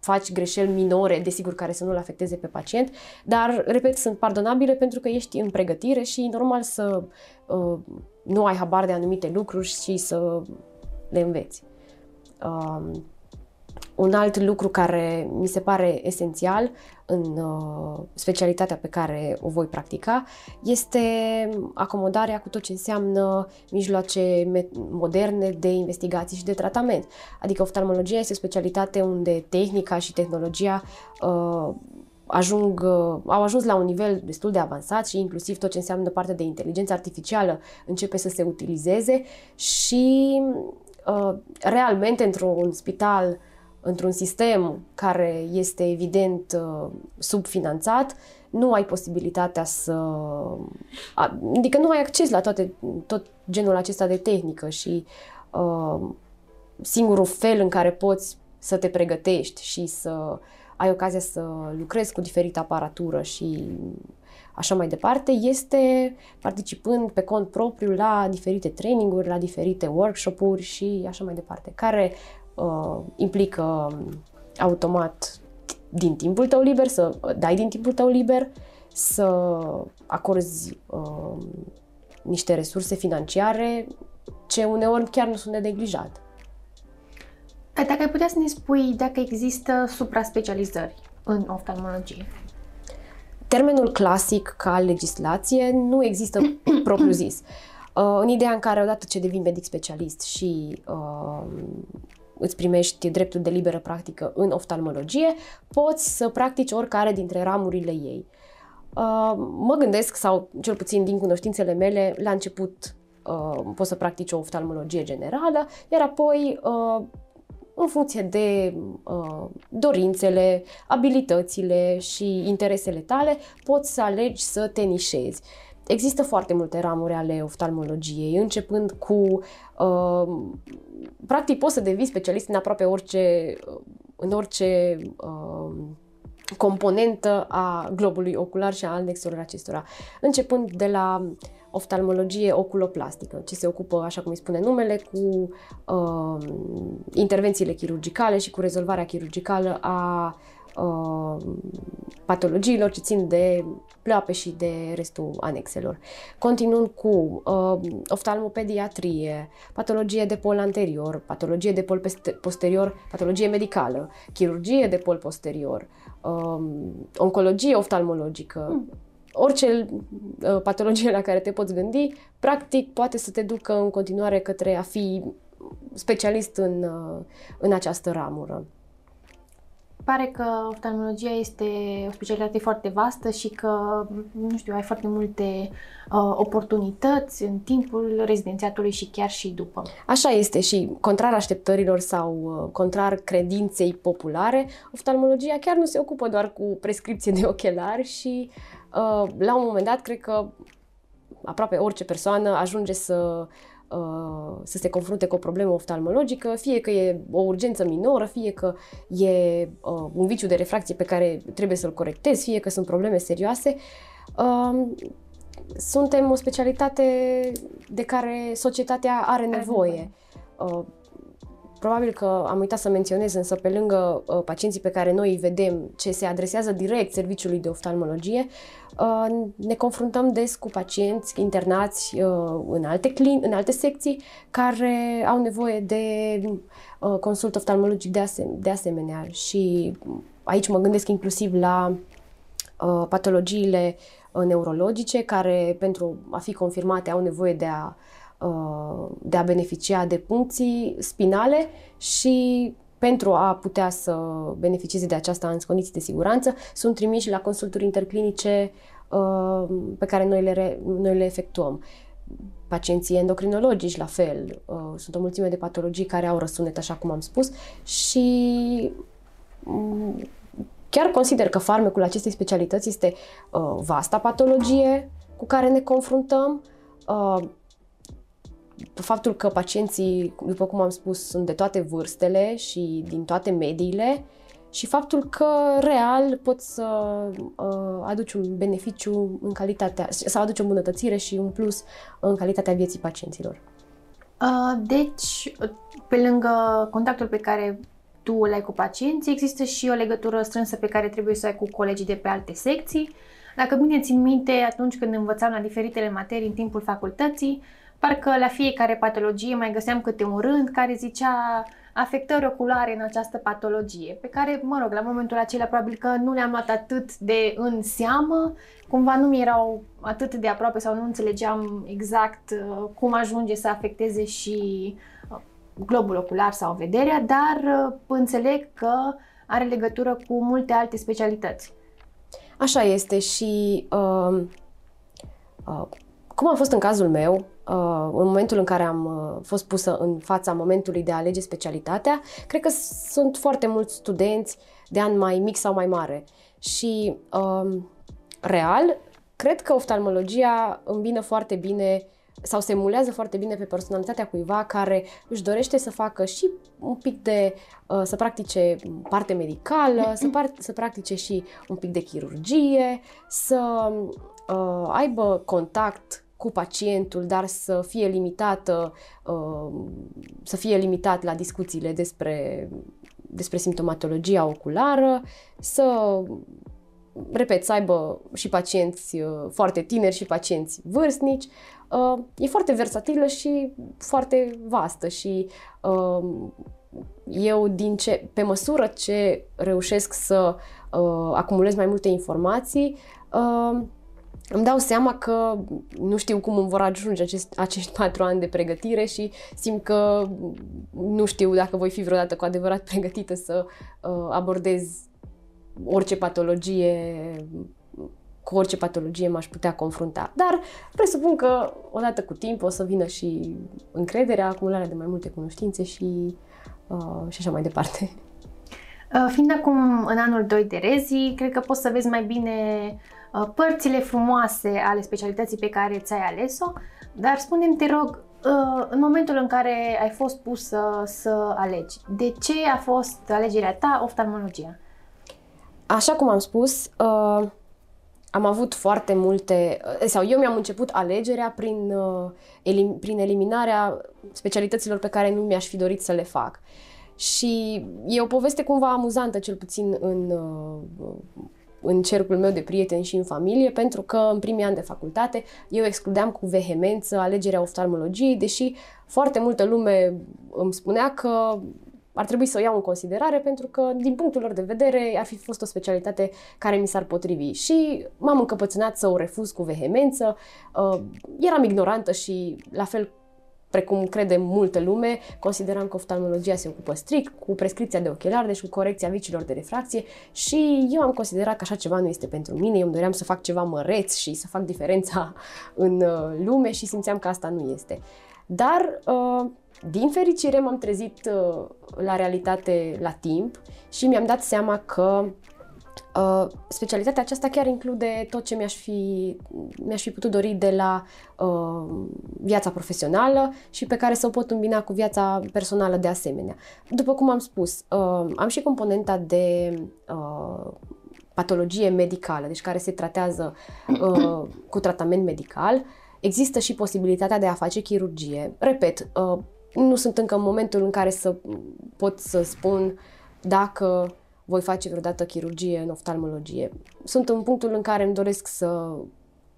faci greșeli minore, desigur, care să nu-l afecteze pe pacient, dar, repet, sunt pardonabile pentru că ești în pregătire și e normal să uh, nu ai habar de anumite lucruri și să le înveți. Uh, un alt lucru care mi se pare esențial în uh, specialitatea pe care o voi practica este acomodarea cu tot ce înseamnă mijloace moderne de investigații și de tratament. Adică oftalmologia este o specialitate unde tehnica și tehnologia uh, ajung, uh, au ajuns la un nivel destul de avansat și inclusiv tot ce înseamnă partea de inteligență artificială începe să se utilizeze și uh, realmente într-un spital uh, într-un sistem care este evident uh, subfinanțat, nu ai posibilitatea să... Adică nu ai acces la toate, tot genul acesta de tehnică și uh, singurul fel în care poți să te pregătești și să ai ocazia să lucrezi cu diferită aparatură și așa mai departe, este participând pe cont propriu la diferite traininguri, la diferite workshop-uri și așa mai departe, care uh, implică automat din timpul tău liber, să dai din timpul tău liber, să acorzi uh, niște resurse financiare ce uneori chiar nu sunt de neglijat. Dacă ai putea să ne spui dacă există supra-specializări în oftalmologie? Termenul clasic ca legislație nu există *coughs* propriu zis. Uh, în ideea în care odată ce devii medic specialist și uh, îți primești dreptul de liberă practică în oftalmologie, poți să practici oricare dintre ramurile ei. Uh, mă gândesc, sau cel puțin din cunoștințele mele, la început uh, poți să practici o oftalmologie generală, iar apoi uh, în funcție de uh, dorințele, abilitățile și interesele tale, poți să alegi să te nișezi. Există foarte multe ramuri ale oftalmologiei, începând cu uh, practic poți să devii specialist în aproape orice, în orice uh, componentă a globului ocular și a anexelor acestora, începând de la oftalmologie oculoplastică, ce se ocupă, așa cum îi spune numele, cu uh, intervențiile chirurgicale și cu rezolvarea chirurgicală a uh, patologiilor ce țin de pleoape și de restul anexelor. Continuând cu uh, oftalmopediatrie, patologie de pol anterior, patologie de pol posterior, patologie medicală, chirurgie de pol posterior, uh, oncologie oftalmologică, mm. orice uh, patologie la care te poți gândi, practic poate să te ducă în continuare către a fi specialist în, uh, în această ramură pare că oftalmologia este o specialitate foarte vastă și că, nu știu, ai foarte multe uh, oportunități în timpul rezidențiatului și chiar și după. Așa este și contrar așteptărilor sau uh, contrar credinței populare, oftalmologia chiar nu se ocupă doar cu prescripție de ochelari și uh, la un moment dat cred că aproape orice persoană ajunge să Uh, să se confrunte cu o problemă oftalmologică, fie că e o urgență minoră, fie că e uh, un viciu de refracție pe care trebuie să-l corectezi, fie că sunt probleme serioase. Uh, suntem o specialitate de care societatea are nevoie. Probabil că am uitat să menționez, însă pe lângă uh, pacienții pe care noi îi vedem, ce se adresează direct serviciului de oftalmologie, uh, ne confruntăm des cu pacienți internați uh, în alte, clin- în alte secții care au nevoie de uh, consult oftalmologic de, asem- de asemenea. Și aici mă gândesc inclusiv la uh, patologiile uh, neurologice care pentru a fi confirmate au nevoie de a Uh, de a beneficia de puncții spinale și pentru a putea să beneficieze de aceasta în condiții de siguranță, sunt trimiși la consulturi interclinice uh, pe care noi le, noi le efectuăm. Pacienții endocrinologici, la fel, uh, sunt o mulțime de patologii care au răsunet, așa cum am spus, și mm, chiar consider că farmecul acestei specialități este vasta patologie cu care ne confruntăm, faptul că pacienții, după cum am spus, sunt de toate vârstele și din toate mediile și faptul că real pot să uh, aduci un beneficiu în calitatea, să aduci o îmbunătățire și un plus în calitatea vieții pacienților. Uh, deci, pe lângă contactul pe care tu îl ai cu pacienții, există și o legătură strânsă pe care trebuie să o ai cu colegii de pe alte secții. Dacă bine țin minte, atunci când învățam la diferitele materii în timpul facultății, Parcă la fiecare patologie mai găseam câte un rând care zicea afectări oculare în această patologie, pe care, mă rog, la momentul acela probabil că nu le-am luat atât de în seamă, cumva nu mi erau atât de aproape sau nu înțelegeam exact uh, cum ajunge să afecteze și uh, globul ocular sau vederea, dar uh, înțeleg că are legătură cu multe alte specialități. Așa este și uh, uh, cum a fost în cazul meu, uh, în momentul în care am uh, fost pusă în fața momentului de a alege specialitatea, cred că sunt foarte mulți studenți de an mai mic sau mai mare. Și um, real, cred că oftalmologia îmbină foarte bine sau se emulează foarte bine pe personalitatea cuiva care își dorește să facă și un pic de, uh, să practice parte medicală, să, par, să practice și un pic de chirurgie, să uh, aibă contact cu pacientul, dar să fie limitată, uh, să fie limitat la discuțiile despre, despre simptomatologia oculară, să repet, să aibă și pacienți uh, foarte tineri și pacienți vârstnici. Uh, e foarte versatilă și foarte vastă și eu din ce, pe măsură ce reușesc să acumulez mai multe informații, îmi dau seama că nu știu cum îmi vor ajunge acest, acești *laughs* patru ani de pregătire și simt că nu știu dacă voi fi vreodată cu adevărat *laughs* pregătită să uh, abordez orice patologie cu orice patologie m-aș putea confrunta. Dar presupun că odată cu timp o să vină și încrederea, acumularea de mai multe cunoștințe și, uh, și așa mai departe. Uh, fiind acum în anul 2 de rezi, cred că poți să vezi mai bine Uh, părțile frumoase ale specialității pe care ți-ai ales-o, dar spune-mi, te rog, uh, în momentul în care ai fost pus să, să alegi, de ce a fost alegerea ta oftalmologia? Așa cum am spus, uh, am avut foarte multe, sau eu mi-am început alegerea prin, elim, prin eliminarea specialităților pe care nu mi-aș fi dorit să le fac. Și e o poveste cumva amuzantă, cel puțin în în cercul meu de prieteni și în familie, pentru că în primii ani de facultate eu excludeam cu vehemență alegerea oftalmologiei, deși foarte multă lume îmi spunea că ar trebui să o iau în considerare pentru că, din punctul lor de vedere, ar fi fost o specialitate care mi s-ar potrivi. Și m-am încăpățânat să o refuz cu vehemență. Uh, eram ignorantă și, la fel precum crede multă lume, consideram că oftalmologia se ocupă strict cu prescripția de ochelari, deci cu corecția vicilor de refracție și eu am considerat că așa ceva nu este pentru mine, eu îmi doream să fac ceva măreț și să fac diferența *laughs* în uh, lume și simțeam că asta nu este. Dar, uh, din fericire, m-am trezit uh, la realitate la timp și mi-am dat seama că Uh, specialitatea aceasta chiar include tot ce mi-aș fi, mi-aș fi putut dori de la uh, viața profesională și pe care să o pot îmbina cu viața personală de asemenea. După cum am spus, uh, am și componenta de uh, patologie medicală, deci care se tratează uh, cu tratament medical. Există și posibilitatea de a face chirurgie. Repet, uh, nu sunt încă în momentul în care să pot să spun dacă voi face vreodată chirurgie în oftalmologie. Sunt în punctul în care îmi doresc să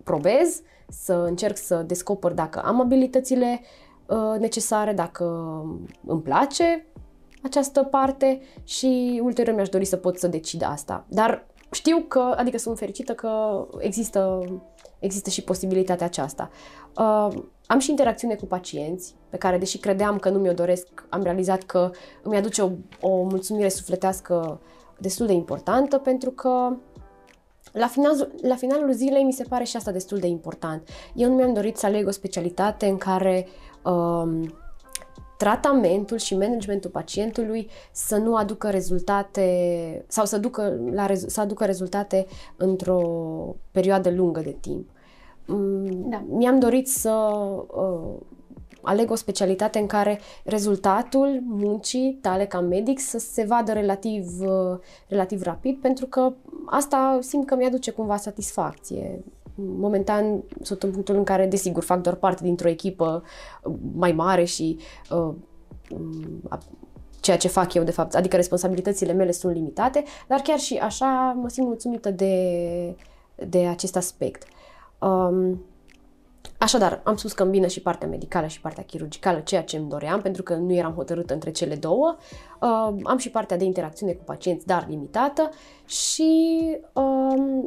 probez, să încerc să descoper dacă am abilitățile uh, necesare, dacă îmi place această parte și ulterior mi-aș dori să pot să decid asta. Dar știu că, adică sunt fericită că există, există și posibilitatea aceasta. Uh, am și interacțiune cu pacienți, pe care, deși credeam că nu mi-o doresc, am realizat că îmi aduce o, o mulțumire sufletească destul de importantă, pentru că la, final, la finalul zilei mi se pare și asta destul de important. Eu nu mi-am dorit să aleg o specialitate în care um, tratamentul și managementul pacientului să nu aducă rezultate sau să, ducă la, să aducă rezultate într-o perioadă lungă de timp. Mm, da. Mi-am dorit să uh, aleg o specialitate în care rezultatul muncii tale ca medic să se vadă relativ, uh, relativ rapid, pentru că asta simt că mi-aduce cumva satisfacție. Momentan sunt în punctul în care, desigur, fac doar parte dintr-o echipă uh, mai mare și uh, um, ceea ce fac eu, de fapt, adică responsabilitățile mele sunt limitate, dar chiar și așa mă simt mulțumită de, de acest aspect. Um, Așadar, am spus că îmbină și partea medicală și partea chirurgicală, ceea ce îmi doream, pentru că nu eram hotărâtă între cele două. Uh, am și partea de interacțiune cu pacienți, dar limitată și uh,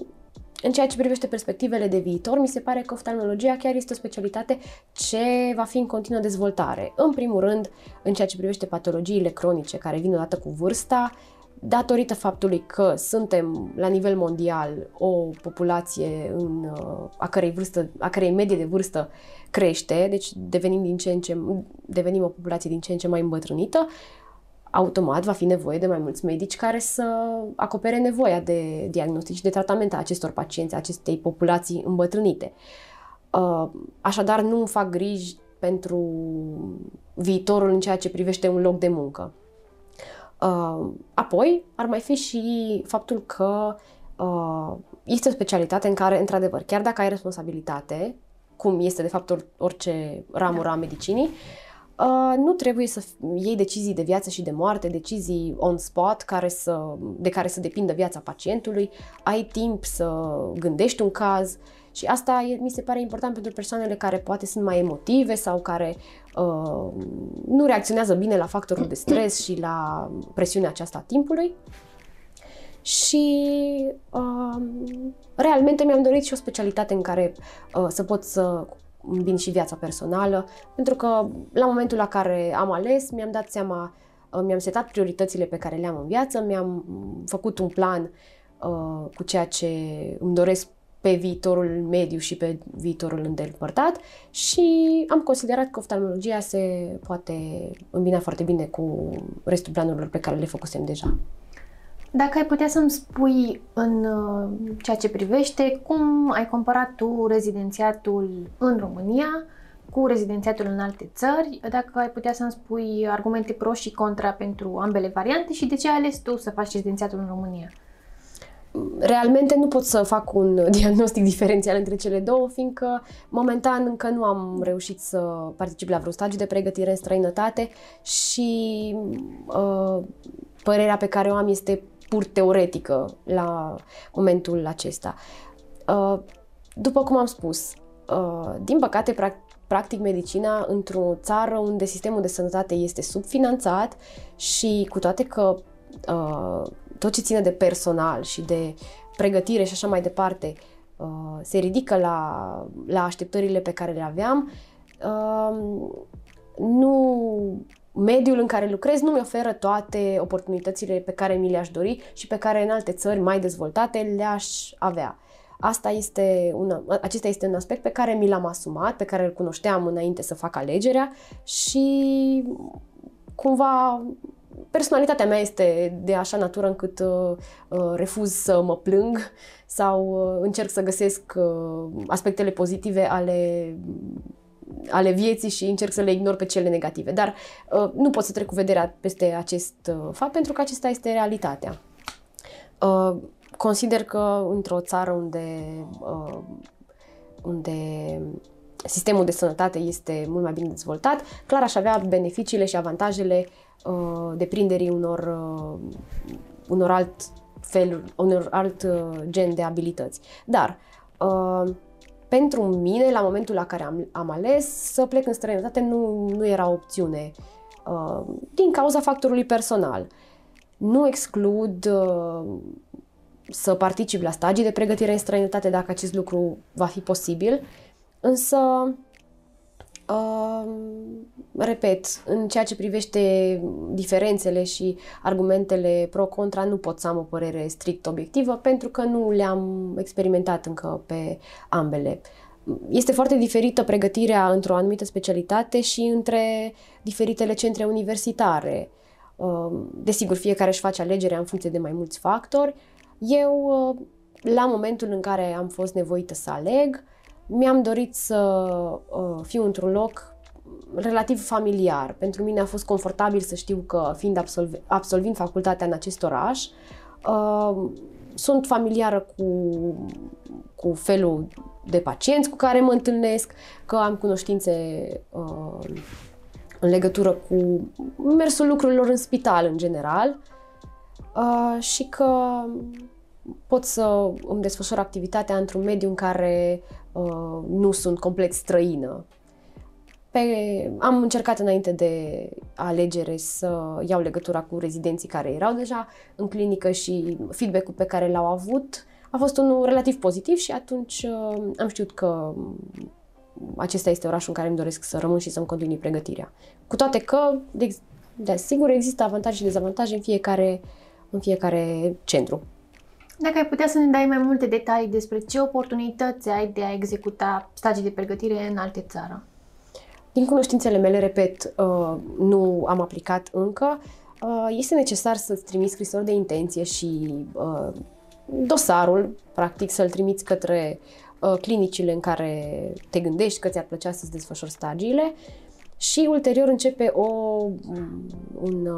în ceea ce privește perspectivele de viitor, mi se pare că oftalmologia chiar este o specialitate ce va fi în continuă dezvoltare. În primul rând, în ceea ce privește patologiile cronice care vin odată cu vârsta, datorită faptului că suntem la nivel mondial o populație în, a, cărei vârstă, a cărei medie de vârstă crește, deci devenim, din ce în ce, devenim o populație din ce în ce mai îmbătrânită, automat va fi nevoie de mai mulți medici care să acopere nevoia de diagnostic și de tratament a acestor pacienți, a acestei populații îmbătrânite. Așadar, nu îmi fac griji pentru viitorul în ceea ce privește un loc de muncă. Uh, apoi, ar mai fi și faptul că uh, este o specialitate în care, într-adevăr, chiar dacă ai responsabilitate, cum este de fapt orice ramură da. a medicinii, Uh, nu trebuie să iei decizii de viață și de moarte, decizii on spot care să, de care să depindă viața pacientului, ai timp să gândești un caz și asta e, mi se pare important pentru persoanele care poate sunt mai emotive sau care uh, nu reacționează bine la factorul de stres și la presiunea aceasta a timpului. Și uh, realmente mi-am dorit și o specialitate în care uh, să pot să îmbin și viața personală, pentru că la momentul la care am ales, mi-am dat seama, uh, mi-am setat prioritățile pe care le-am în viață, mi-am făcut un plan uh, cu ceea ce îmi doresc pe viitorul mediu și pe viitorul îndepărtat și am considerat că oftalmologia se poate îmbina foarte bine cu restul planurilor pe care le făcusem deja. Dacă ai putea să-mi spui în uh, ceea ce privește, cum ai comparat tu rezidențiatul în România cu rezidențiatul în alte țări, dacă ai putea să-mi spui argumente pro și contra pentru ambele variante și de ce ai ales tu să faci rezidențiatul în România? Realmente nu pot să fac un *laughs* diagnostic diferențial între cele două, fiindcă momentan încă nu am reușit să particip la vreo stagiu de pregătire în străinătate și uh, părerea pe care o am este pur teoretică la momentul acesta. Uh, după cum am spus, uh, din păcate, practic medicina într-o țară unde sistemul de sănătate este subfinanțat și cu toate că uh, tot ce ține de personal și de pregătire și așa mai departe se ridică la, la așteptările pe care le aveam, nu mediul în care lucrez nu mi oferă toate oportunitățile pe care mi le-aș dori și pe care în alte țări mai dezvoltate le-aș avea. Asta este un, acesta este un aspect pe care mi l-am asumat, pe care îl cunoșteam înainte să fac alegerea și cumva personalitatea mea este de așa natură încât uh, uh, refuz să mă plâng sau uh, încerc să găsesc uh, aspectele pozitive ale ale vieții și încerc să le ignor pe cele negative. Dar uh, nu pot să trec cu vederea peste acest uh, fapt pentru că acesta este realitatea. Uh, consider că într-o țară unde, uh, unde sistemul de sănătate este mult mai bine dezvoltat, clar aș avea beneficiile și avantajele uh, deprinderii unor, uh, unor alt fel, unor alt uh, gen de abilități. Dar uh, pentru mine, la momentul la care am, am ales să plec în străinătate, nu, nu era o opțiune uh, din cauza factorului personal. Nu exclud uh, să particip la stagii de pregătire în străinătate dacă acest lucru va fi posibil, însă Uh, repet, în ceea ce privește diferențele și argumentele pro-contra, nu pot să am o părere strict obiectivă pentru că nu le-am experimentat încă pe ambele. Este foarte diferită pregătirea într-o anumită specialitate și între diferitele centre universitare. Uh, desigur, fiecare își face alegerea în funcție de mai mulți factori. Eu, uh, la momentul în care am fost nevoită să aleg, mi-am dorit să uh, fiu într-un loc relativ familiar. Pentru mine a fost confortabil să știu că, fiind absolv- absolvind facultatea în acest oraș, uh, sunt familiară cu, cu felul de pacienți cu care mă întâlnesc, că am cunoștințe uh, în legătură cu mersul lucrurilor în spital în general uh, și că pot să îmi desfășor activitatea într-un mediu în care uh, nu sunt complet străină. Pe, am încercat înainte de alegere să iau legătura cu rezidenții care erau deja în clinică și feedback-ul pe care l-au avut a fost unul relativ pozitiv și atunci uh, am știut că acesta este orașul în care îmi doresc să rămân și să-mi continui pregătirea. Cu toate că, de, de sigur, există avantaje și dezavantaje în fiecare, în fiecare centru. Dacă ai putea să ne dai mai multe detalii despre ce oportunități ai de a executa stagii de pregătire în alte țară. Din cunoștințele mele, repet, uh, nu am aplicat încă. Uh, este necesar să-ți trimiți scrisori de intenție și uh, dosarul, practic, să-l trimiți către clinicile în care te gândești că ți-ar plăcea să-ți desfășori stagiile și ulterior începe o, un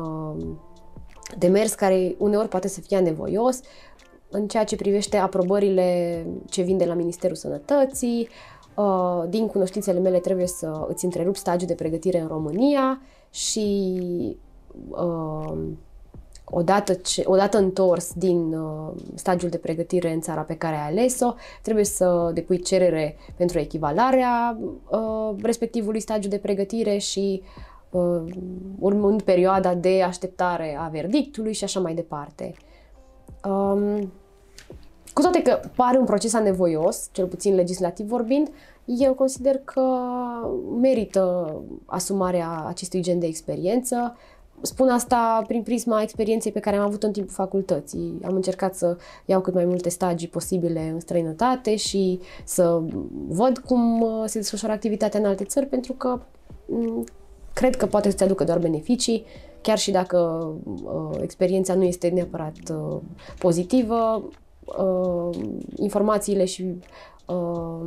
demers care uneori poate să fie nevoios, în ceea ce privește aprobările ce vin de la Ministerul Sănătății, uh, din cunoștințele mele trebuie să îți întrerupi stagiul de pregătire în România și uh, odată, ce, odată întors din uh, stagiul de pregătire în țara pe care ai ales-o, trebuie să depui cerere pentru echivalarea respectivului stagiu de pregătire și urmând perioada de așteptare a verdictului și așa mai departe. Um, cu toate că pare un proces anevoios, cel puțin legislativ vorbind, eu consider că merită asumarea acestui gen de experiență. Spun asta prin prisma experienței pe care am avut-o în timpul facultății. Am încercat să iau cât mai multe stagii posibile în străinătate și să văd cum se desfășoară activitatea în alte țări, pentru că cred că poate să-ți aducă doar beneficii, chiar și dacă uh, experiența nu este neapărat uh, pozitivă, uh, informațiile și uh,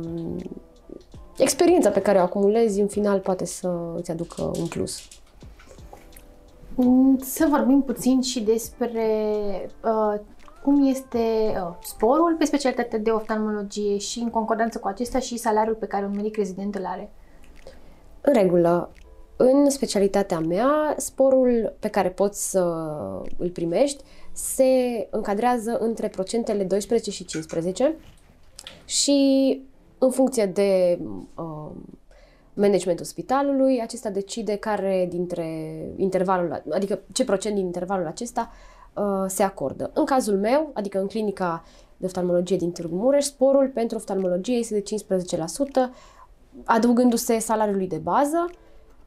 experiența pe care o acumulezi, în final poate să îți aducă un plus. Mm, să vorbim puțin și despre uh, cum este uh, sporul pe specialitatea de oftalmologie și în concordanță cu acesta și salariul pe care un medic rezident îl are. În regulă, în specialitatea mea, sporul pe care poți să îl primești se încadrează între procentele 12 și 15 și în funcție de uh, managementul spitalului, acesta decide care dintre intervalul, adică ce procent din intervalul acesta uh, se acordă. În cazul meu, adică în clinica de oftalmologie din Târgu Mureș, sporul pentru oftalmologie este de 15%, adăugându-se salariului de bază,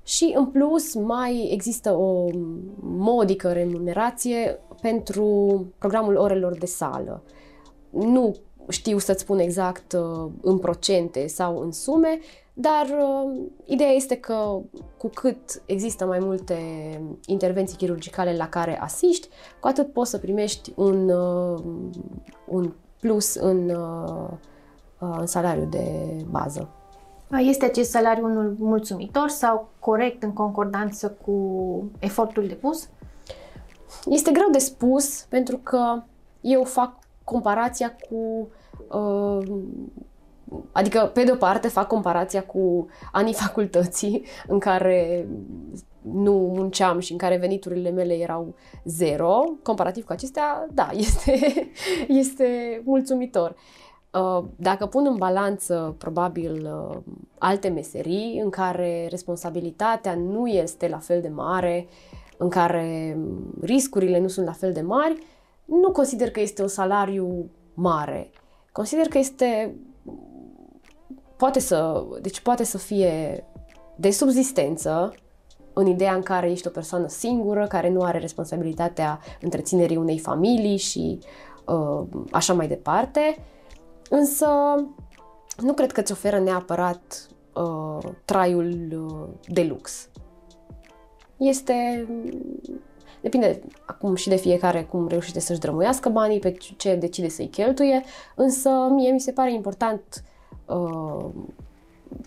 și în plus mai există o modică remunerație pentru programul orelor de sală. Nu știu să-ți spun exact uh, în procente sau în sume, dar uh, ideea este că cu cât există mai multe intervenții chirurgicale la care asiști, cu atât poți să primești un, uh, un plus în, în salariul de bază. Este acest salariu unul mulțumitor sau corect în concordanță cu efortul depus? Este greu de spus pentru că eu fac comparația cu uh, adică, pe de o parte, fac comparația cu anii facultății în care nu munceam și în care veniturile mele erau zero, comparativ cu acestea, da, *laughs* este, este mulțumitor. Uh, dacă pun în balanță, probabil, uh, alte meserii în care responsabilitatea nu este la fel de mare, în care riscurile nu sunt la fel de mari, nu consider că este un salariu mare. Consider că este poate să, deci poate să fie de subzistență în ideea în care ești o persoană singură, care nu are responsabilitatea întreținerii unei familii și uh, așa mai departe. Însă nu cred că îți oferă neapărat uh, traiul uh, de lux. Este Depinde acum și de fiecare cum reușește să-și drămuiască banii, pe ce decide să-i cheltuie, însă mie mi se pare important uh,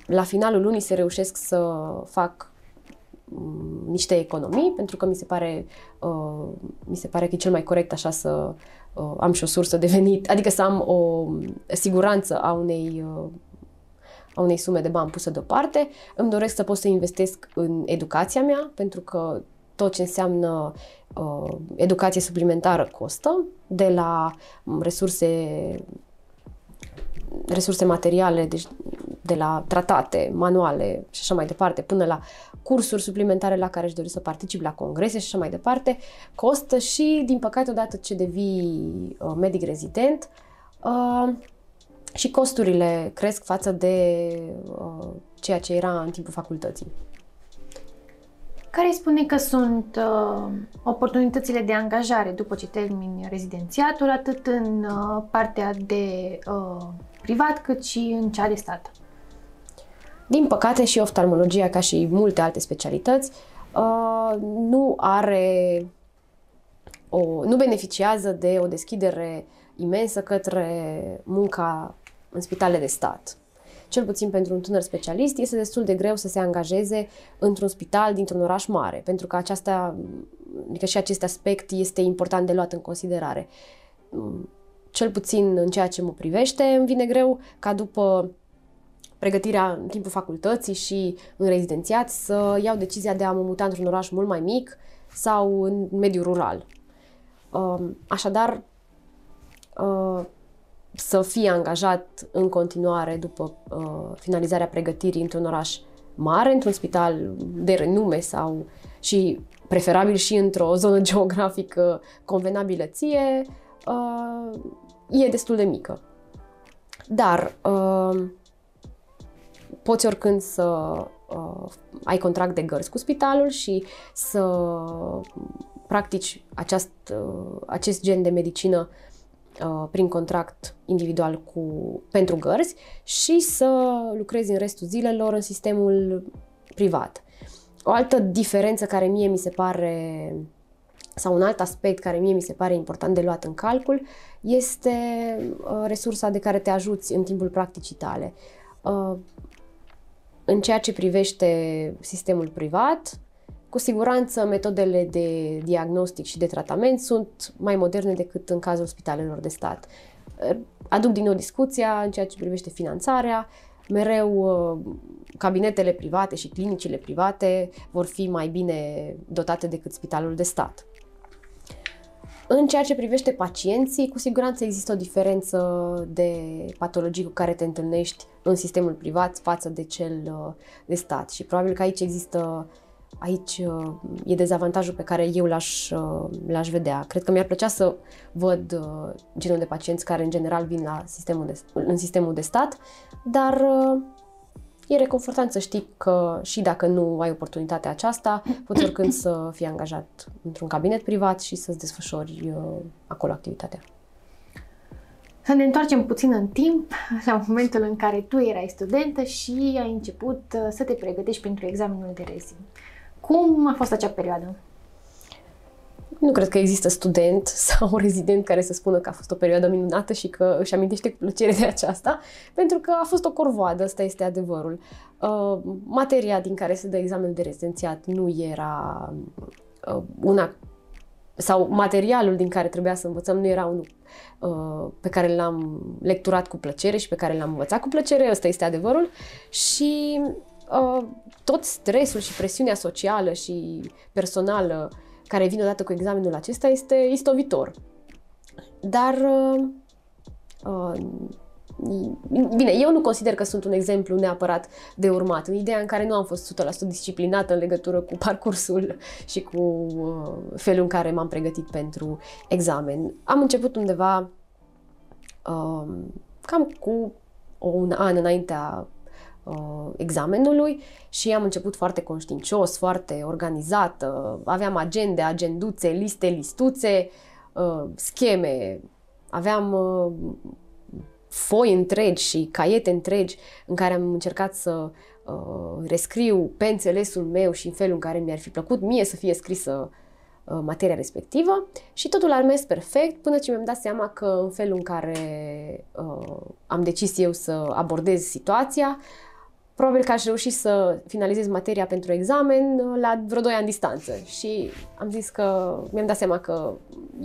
la finalul lunii să reușesc să fac um, niște economii, pentru că mi se pare, uh, mi se pare că e cel mai corect așa să uh, am și o sursă de venit, adică să am o siguranță a unei uh, a unei sume de bani pusă deoparte. Îmi doresc să pot să investesc în educația mea, pentru că tot ce înseamnă uh, educație suplimentară costă, de la um, resurse resurse materiale, deci de la tratate, manuale și așa mai departe, până la cursuri suplimentare la care își dori să participi, la congrese și așa mai departe, costă și, din păcate, odată ce devii uh, medic rezident, uh, și costurile cresc față de uh, ceea ce era în timpul facultății. Care îi spune că sunt uh, oportunitățile de angajare după ce termini rezidențiatul, atât în uh, partea de uh, privat, cât și în cea de stat? Din păcate și oftalmologia, ca și multe alte specialități, uh, nu are o, nu beneficiază de o deschidere imensă către munca în spitale de stat cel puțin pentru un tânăr specialist, este destul de greu să se angajeze într-un spital dintr-un oraș mare, pentru că aceasta, adică și acest aspect este important de luat în considerare. Cel puțin în ceea ce mă privește, îmi vine greu ca după pregătirea în timpul facultății și în rezidențiat să iau decizia de a mă muta într-un oraș mult mai mic sau în mediul rural. Așadar, să fie angajat în continuare după uh, finalizarea pregătirii într-un oraș mare, într-un spital de renume sau și preferabil și într-o zonă *laughs* geografică convenabilă ție, uh, e destul de mică. Dar uh, poți oricând să uh, ai contract de gărzi cu spitalul și să practici aceast, uh, acest gen de medicină Uh, prin contract individual cu, pentru gărzi și să lucrezi în restul zilelor în sistemul privat. O altă diferență care mie mi se pare sau un alt aspect care mie mi se pare important de luat în calcul este uh, resursa de care te ajuți în timpul practicii tale. Uh, în ceea ce privește sistemul privat, cu siguranță, metodele de diagnostic și de tratament sunt mai moderne decât în cazul spitalelor de stat. Aduc din nou discuția în ceea ce privește finanțarea. Mereu uh, cabinetele private și clinicile private vor fi mai bine dotate decât spitalul de stat. În ceea ce privește pacienții, cu siguranță există o diferență de patologii cu care te întâlnești în sistemul privat față de cel uh, de stat și probabil că aici există aici uh, e dezavantajul pe care eu l-aș, uh, l-aș vedea. Cred că mi-ar plăcea să văd uh, genul de pacienți care în general vin la sistemul de, în sistemul de stat, dar e reconfortant să știi că și dacă nu ai oportunitatea aceasta, poți oricând să fii angajat într-un cabinet privat și să-ți desfășori acolo activitatea. Să ne întoarcem puțin în timp, la momentul în care tu erai studentă și ai început să te pregătești pentru examenul de rezi. Cum a fost acea perioadă? Nu cred că există student *laughs* sau rezident care să spună că a fost o perioadă minunată și că își amintește cu plăcere de aceasta, pentru că a fost o corvoadă, ăsta este adevărul. Uh, materia din care se dă examenul de rezidențiat nu era uh, una sau materialul din care trebuia să învățăm nu era unul uh, pe care l-am lecturat cu plăcere și pe care l-am învățat cu plăcere, ăsta este adevărul. Și uh, tot stresul și presiunea socială și personală care vine odată cu examenul acesta este istovitor. Dar uh, uh, Bine, eu nu consider că sunt un exemplu neapărat de urmat, în ideea în care nu am fost 100% disciplinată în legătură cu parcursul și cu uh, felul în care m-am pregătit pentru examen. Am început undeva uh, cam cu un an înaintea uh, examenului și am început foarte conștiincios, foarte organizat, uh, aveam agende, agenduțe, liste, listuțe, uh, scheme, aveam uh, foi întregi și caiete întregi în care am încercat să uh, rescriu pe înțelesul meu și în felul în care mi-ar fi plăcut mie să fie scrisă uh, materia respectivă și totul a mers perfect până ce mi-am dat seama că în felul în care uh, am decis eu să abordez situația, probabil că aș reuși să finalizez materia pentru examen uh, la vreo 2 ani distanță. Și am zis că mi-am dat seama că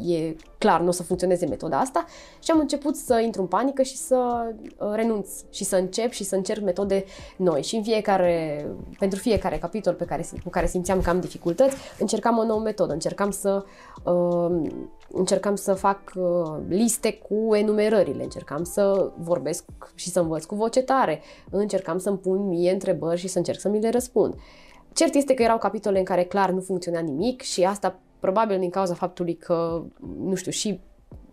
e clar, nu o să funcționeze metoda asta și am început să intru în panică și să uh, renunț și să încep și să încerc metode noi. Și în fiecare, pentru fiecare capitol pe care, cu care simțeam că am dificultăți, încercam o nouă metodă, încercam să uh, încercam să fac uh, liste cu enumerările, încercam să vorbesc și să învăț cu voce tare, încercam să-mi pun mie întrebări și să încerc să mi le răspund. Cert este că erau capitole în care clar nu funcționa nimic și asta probabil din cauza faptului că, nu știu, și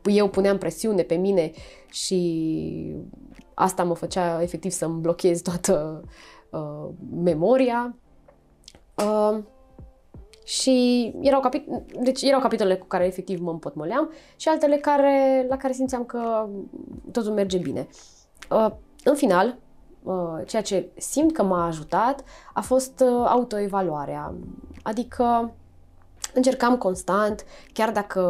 eu puneam presiune pe mine și asta mă făcea efectiv să-mi blochez toată uh, memoria. Uh, și erau, capit- deci erau capitole cu care efectiv mă împotmoleam și altele care, la care simțeam că totul merge bine. Uh, în final, uh, ceea ce simt că m-a ajutat a fost uh, autoevaluarea. Adică încercam constant, chiar dacă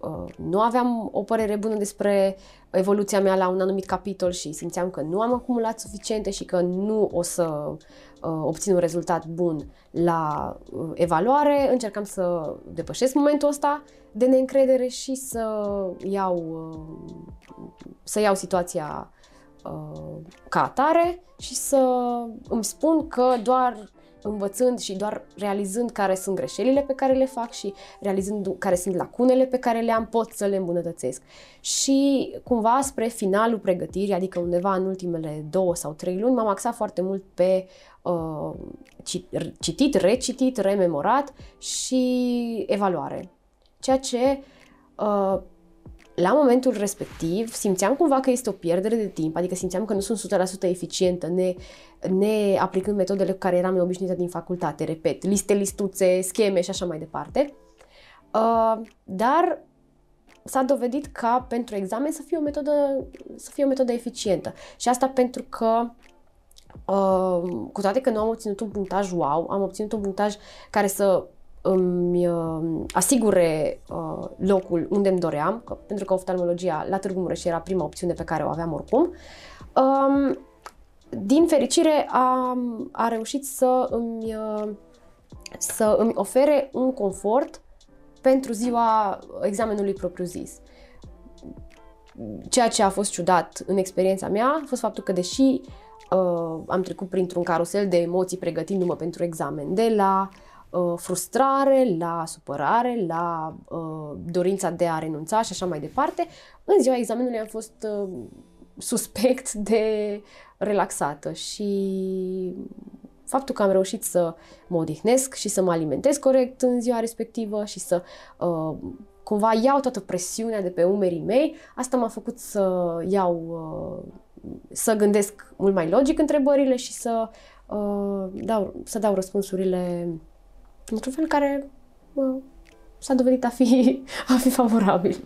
uh, nu aveam o părere bună despre evoluția mea la un anumit capitol și simțeam că nu am acumulat suficiente și că nu o să uh, obțin un rezultat bun la uh, evaluare, încercam să depășesc momentul ăsta de neîncredere și să iau, uh, să iau situația uh, ca atare și să îmi spun că doar învățând și doar realizând care sunt greșelile pe care le fac și realizând care sunt lacunele pe care le am, pot să le îmbunătățesc. Și cumva spre finalul pregătirii, adică undeva în ultimele două sau trei luni, m-am axat foarte mult pe uh, citit, recitit, rememorat și evaluare. Ceea ce uh, la momentul respectiv simțeam cumva că este o pierdere de timp, adică simțeam că nu sunt 100% eficientă, ne, ne aplicând metodele cu care eram obișnuită din facultate, repet, liste, listuțe, scheme și așa mai departe. Uh, dar s-a dovedit ca pentru examen să fie o metodă, să fie o metodă eficientă. Și asta pentru că Uh, cu toate că nu am obținut un punctaj wow, am obținut un punctaj care să îmi uh, asigure uh, locul unde îmi doream, că, pentru că oftalmologia la Târgu Mureș era prima opțiune pe care o aveam oricum. Um, din fericire a, a reușit să îmi, uh, să îmi ofere un confort pentru ziua examenului propriu-zis. Ceea ce a fost ciudat în experiența mea a fost faptul că deși uh, am trecut printr-un carusel de emoții pregătindu-mă pentru examen, de la uh, Uh, frustrare, la supărare, la uh, dorința de a renunța și așa mai departe. În ziua examenului am fost uh, suspect *laughs* de relaxată și faptul că am reușit să mă odihnesc și să mă alimentez corect în ziua respectivă și să uh, cumva iau toată presiunea de pe umerii mei, asta m-a făcut să iau, uh, să gândesc mult mai logic întrebările și să, uh, dau, să dau răspunsurile într-un fel care bă, s-a dovedit a fi, a fi favorabil.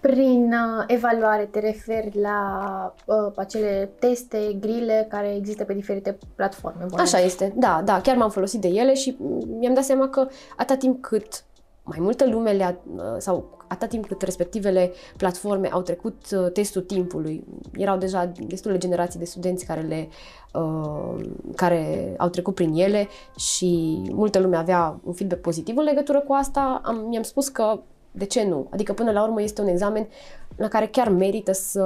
Prin uh, evaluare te referi la uh, acele teste, grile care există pe diferite platforme. Bune. Așa este, da, da, chiar m-am folosit de ele și mi-am dat seama că atâta timp cât mai multă lume le-a, uh, sau atât timp cât respectivele platforme au trecut uh, testul timpului, erau deja destule generații de studenți care, le, uh, care au trecut prin ele și multă lume avea un feedback pozitiv în legătură cu asta, am, mi-am spus că De ce nu? Adică până la urmă este un examen la care chiar merită să,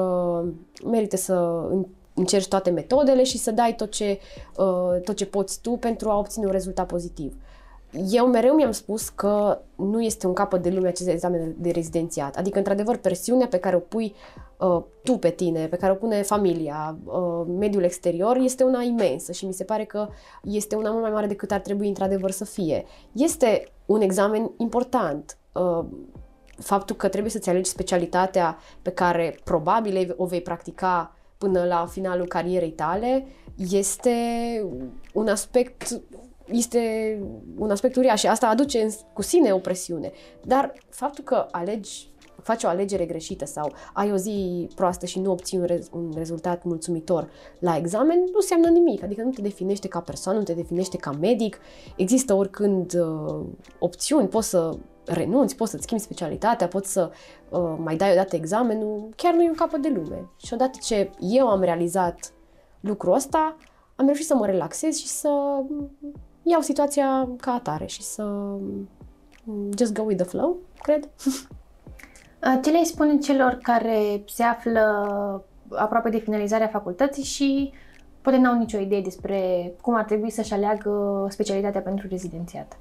merită să încerci toate metodele și să dai tot ce, uh, tot ce poți tu pentru a obține un rezultat pozitiv. Eu mereu mi-am spus că nu este un capăt de lume acest examen de rezidențiat. Adică, într-adevăr, presiunea pe care o pui uh, tu pe tine, pe care o pune familia, uh, mediul exterior, este una imensă și mi se pare că este una mult mai mare decât ar trebui, într-adevăr, să fie. Este un examen important. Uh, faptul că trebuie să-ți alegi specialitatea pe care probabil o vei practica până la finalul carierei tale este un aspect este un aspect uriaș și asta aduce cu sine o presiune. Dar faptul că alegi, faci o alegere greșită sau ai o zi proastă și nu obții un, rez, un rezultat mulțumitor la examen, nu înseamnă nimic. Adică nu te definește ca persoană, nu te definește ca medic. Există oricând uh, opțiuni, poți să renunți, poți să-ți schimbi specialitatea, poți să uh, mai dai odată examenul, chiar nu e un capăt de lume. Și odată ce eu am realizat lucrul ăsta, am reușit să mă relaxez și să iau situația ca atare și să mm, just go with the flow, cred. Ce le spune celor care se află aproape de finalizarea facultății și poate n-au nicio idee despre cum ar trebui să-și aleagă specialitatea pentru rezidențiat?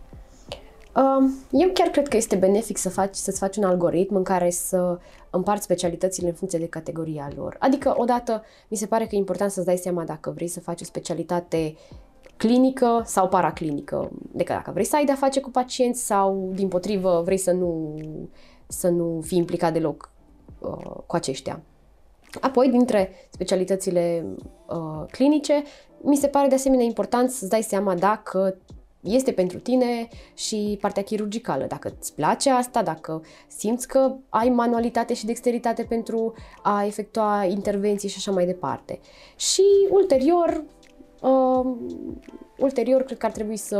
Eu chiar cred că este benefic să faci, să-ți faci un algoritm în care să împarți specialitățile în funcție de categoria lor. Adică, odată, mi se pare că e important să-ți dai seama dacă vrei să faci o specialitate clinică sau paraclinică. Deci dacă vrei să ai de-a face cu pacienți sau, din potrivă, vrei să nu, să nu fii implicat deloc uh, cu aceștia. Apoi, dintre specialitățile uh, clinice, mi se pare de asemenea important să-ți dai seama dacă este pentru tine și partea chirurgicală. Dacă îți place asta, dacă simți că ai manualitate și dexteritate pentru a efectua intervenții și așa mai departe. Și ulterior, uh, ulterior cred că ar trebui să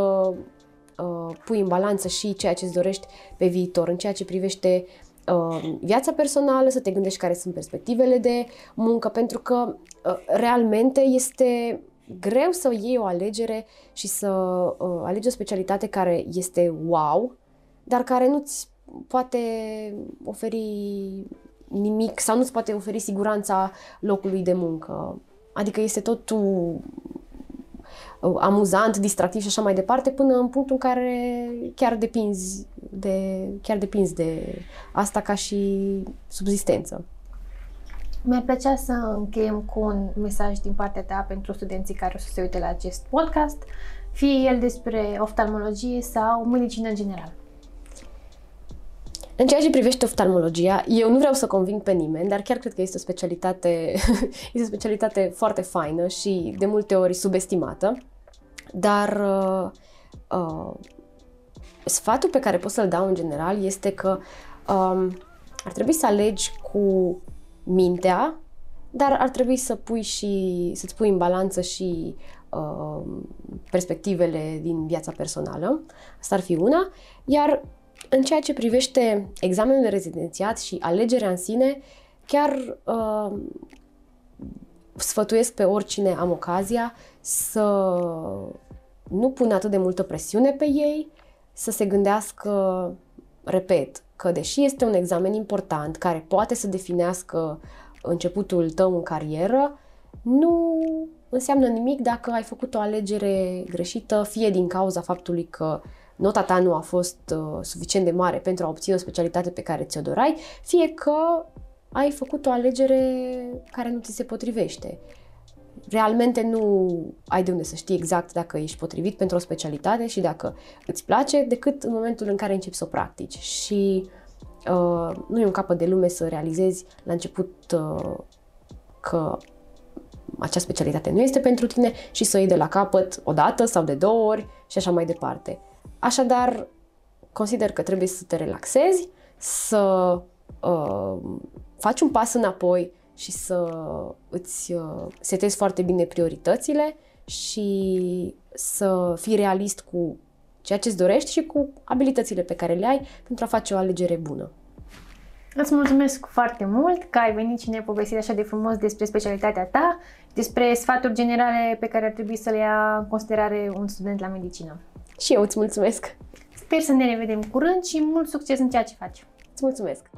uh, pui în balanță și ceea ce îți dorești pe viitor, în ceea ce privește uh, viața personală, să te gândești care sunt perspectivele de muncă, pentru că uh, realmente este greu să iei o alegere și să uh, alegi o specialitate care este wow, dar care nu-ți poate oferi nimic sau nu-ți poate oferi siguranța locului de muncă. Adică este totul uh, amuzant, distractiv și așa mai departe, până în punctul în care chiar depinzi de, chiar depinzi de asta ca și subzistență. Mi-ar plăcea să încheiem cu un mesaj din partea ta pentru studenții care o să se uite la acest podcast, fie el despre oftalmologie sau medicină în general. În ceea ce privește oftalmologia, eu nu vreau să conving pe nimeni, dar chiar cred că este o specialitate, *laughs* este o specialitate foarte faină și de multe ori subestimată. Dar uh, uh, sfatul pe care pot să-l dau în general este că um, ar trebui să alegi cu mintea, dar ar trebui să pui și, să-ți pui în balanță și uh, perspectivele din viața personală. Asta ar fi una. Iar în ceea ce privește examenul de rezidențiat și alegerea în sine, chiar uh, sfătuiesc pe oricine am ocazia să nu pună atât de multă presiune pe ei, să se gândească, repet, că deși este un examen important care poate să definească începutul tău în carieră, nu înseamnă nimic dacă ai făcut o alegere greșită, fie din cauza faptului că nota ta nu a fost uh, suficient de mare pentru a obține o specialitate pe care ți-o dorai, fie că ai făcut o alegere care nu ți se potrivește realmente nu ai de unde să știi exact dacă ești potrivit pentru o specialitate și dacă îți place, decât în momentul în care începi să o practici. Și uh, nu e un capăt de lume să realizezi la început uh, că acea specialitate nu este pentru tine și să o iei de la capăt o dată sau de două ori și așa mai departe. Așadar, consider că trebuie să te relaxezi, să uh, faci un pas înapoi, și să îți uh, setezi foarte bine prioritățile și să fii realist cu ceea ce îți dorești și cu abilitățile pe care le ai pentru a face o alegere bună. Îți mulțumesc foarte mult că ai venit și ne-ai povestit așa de frumos despre specialitatea ta, despre sfaturi generale pe care ar trebui să le ia în considerare un student la medicină. Și eu îți mulțumesc! Sper să ne revedem curând și mult succes în ceea ce faci! Îți mulțumesc!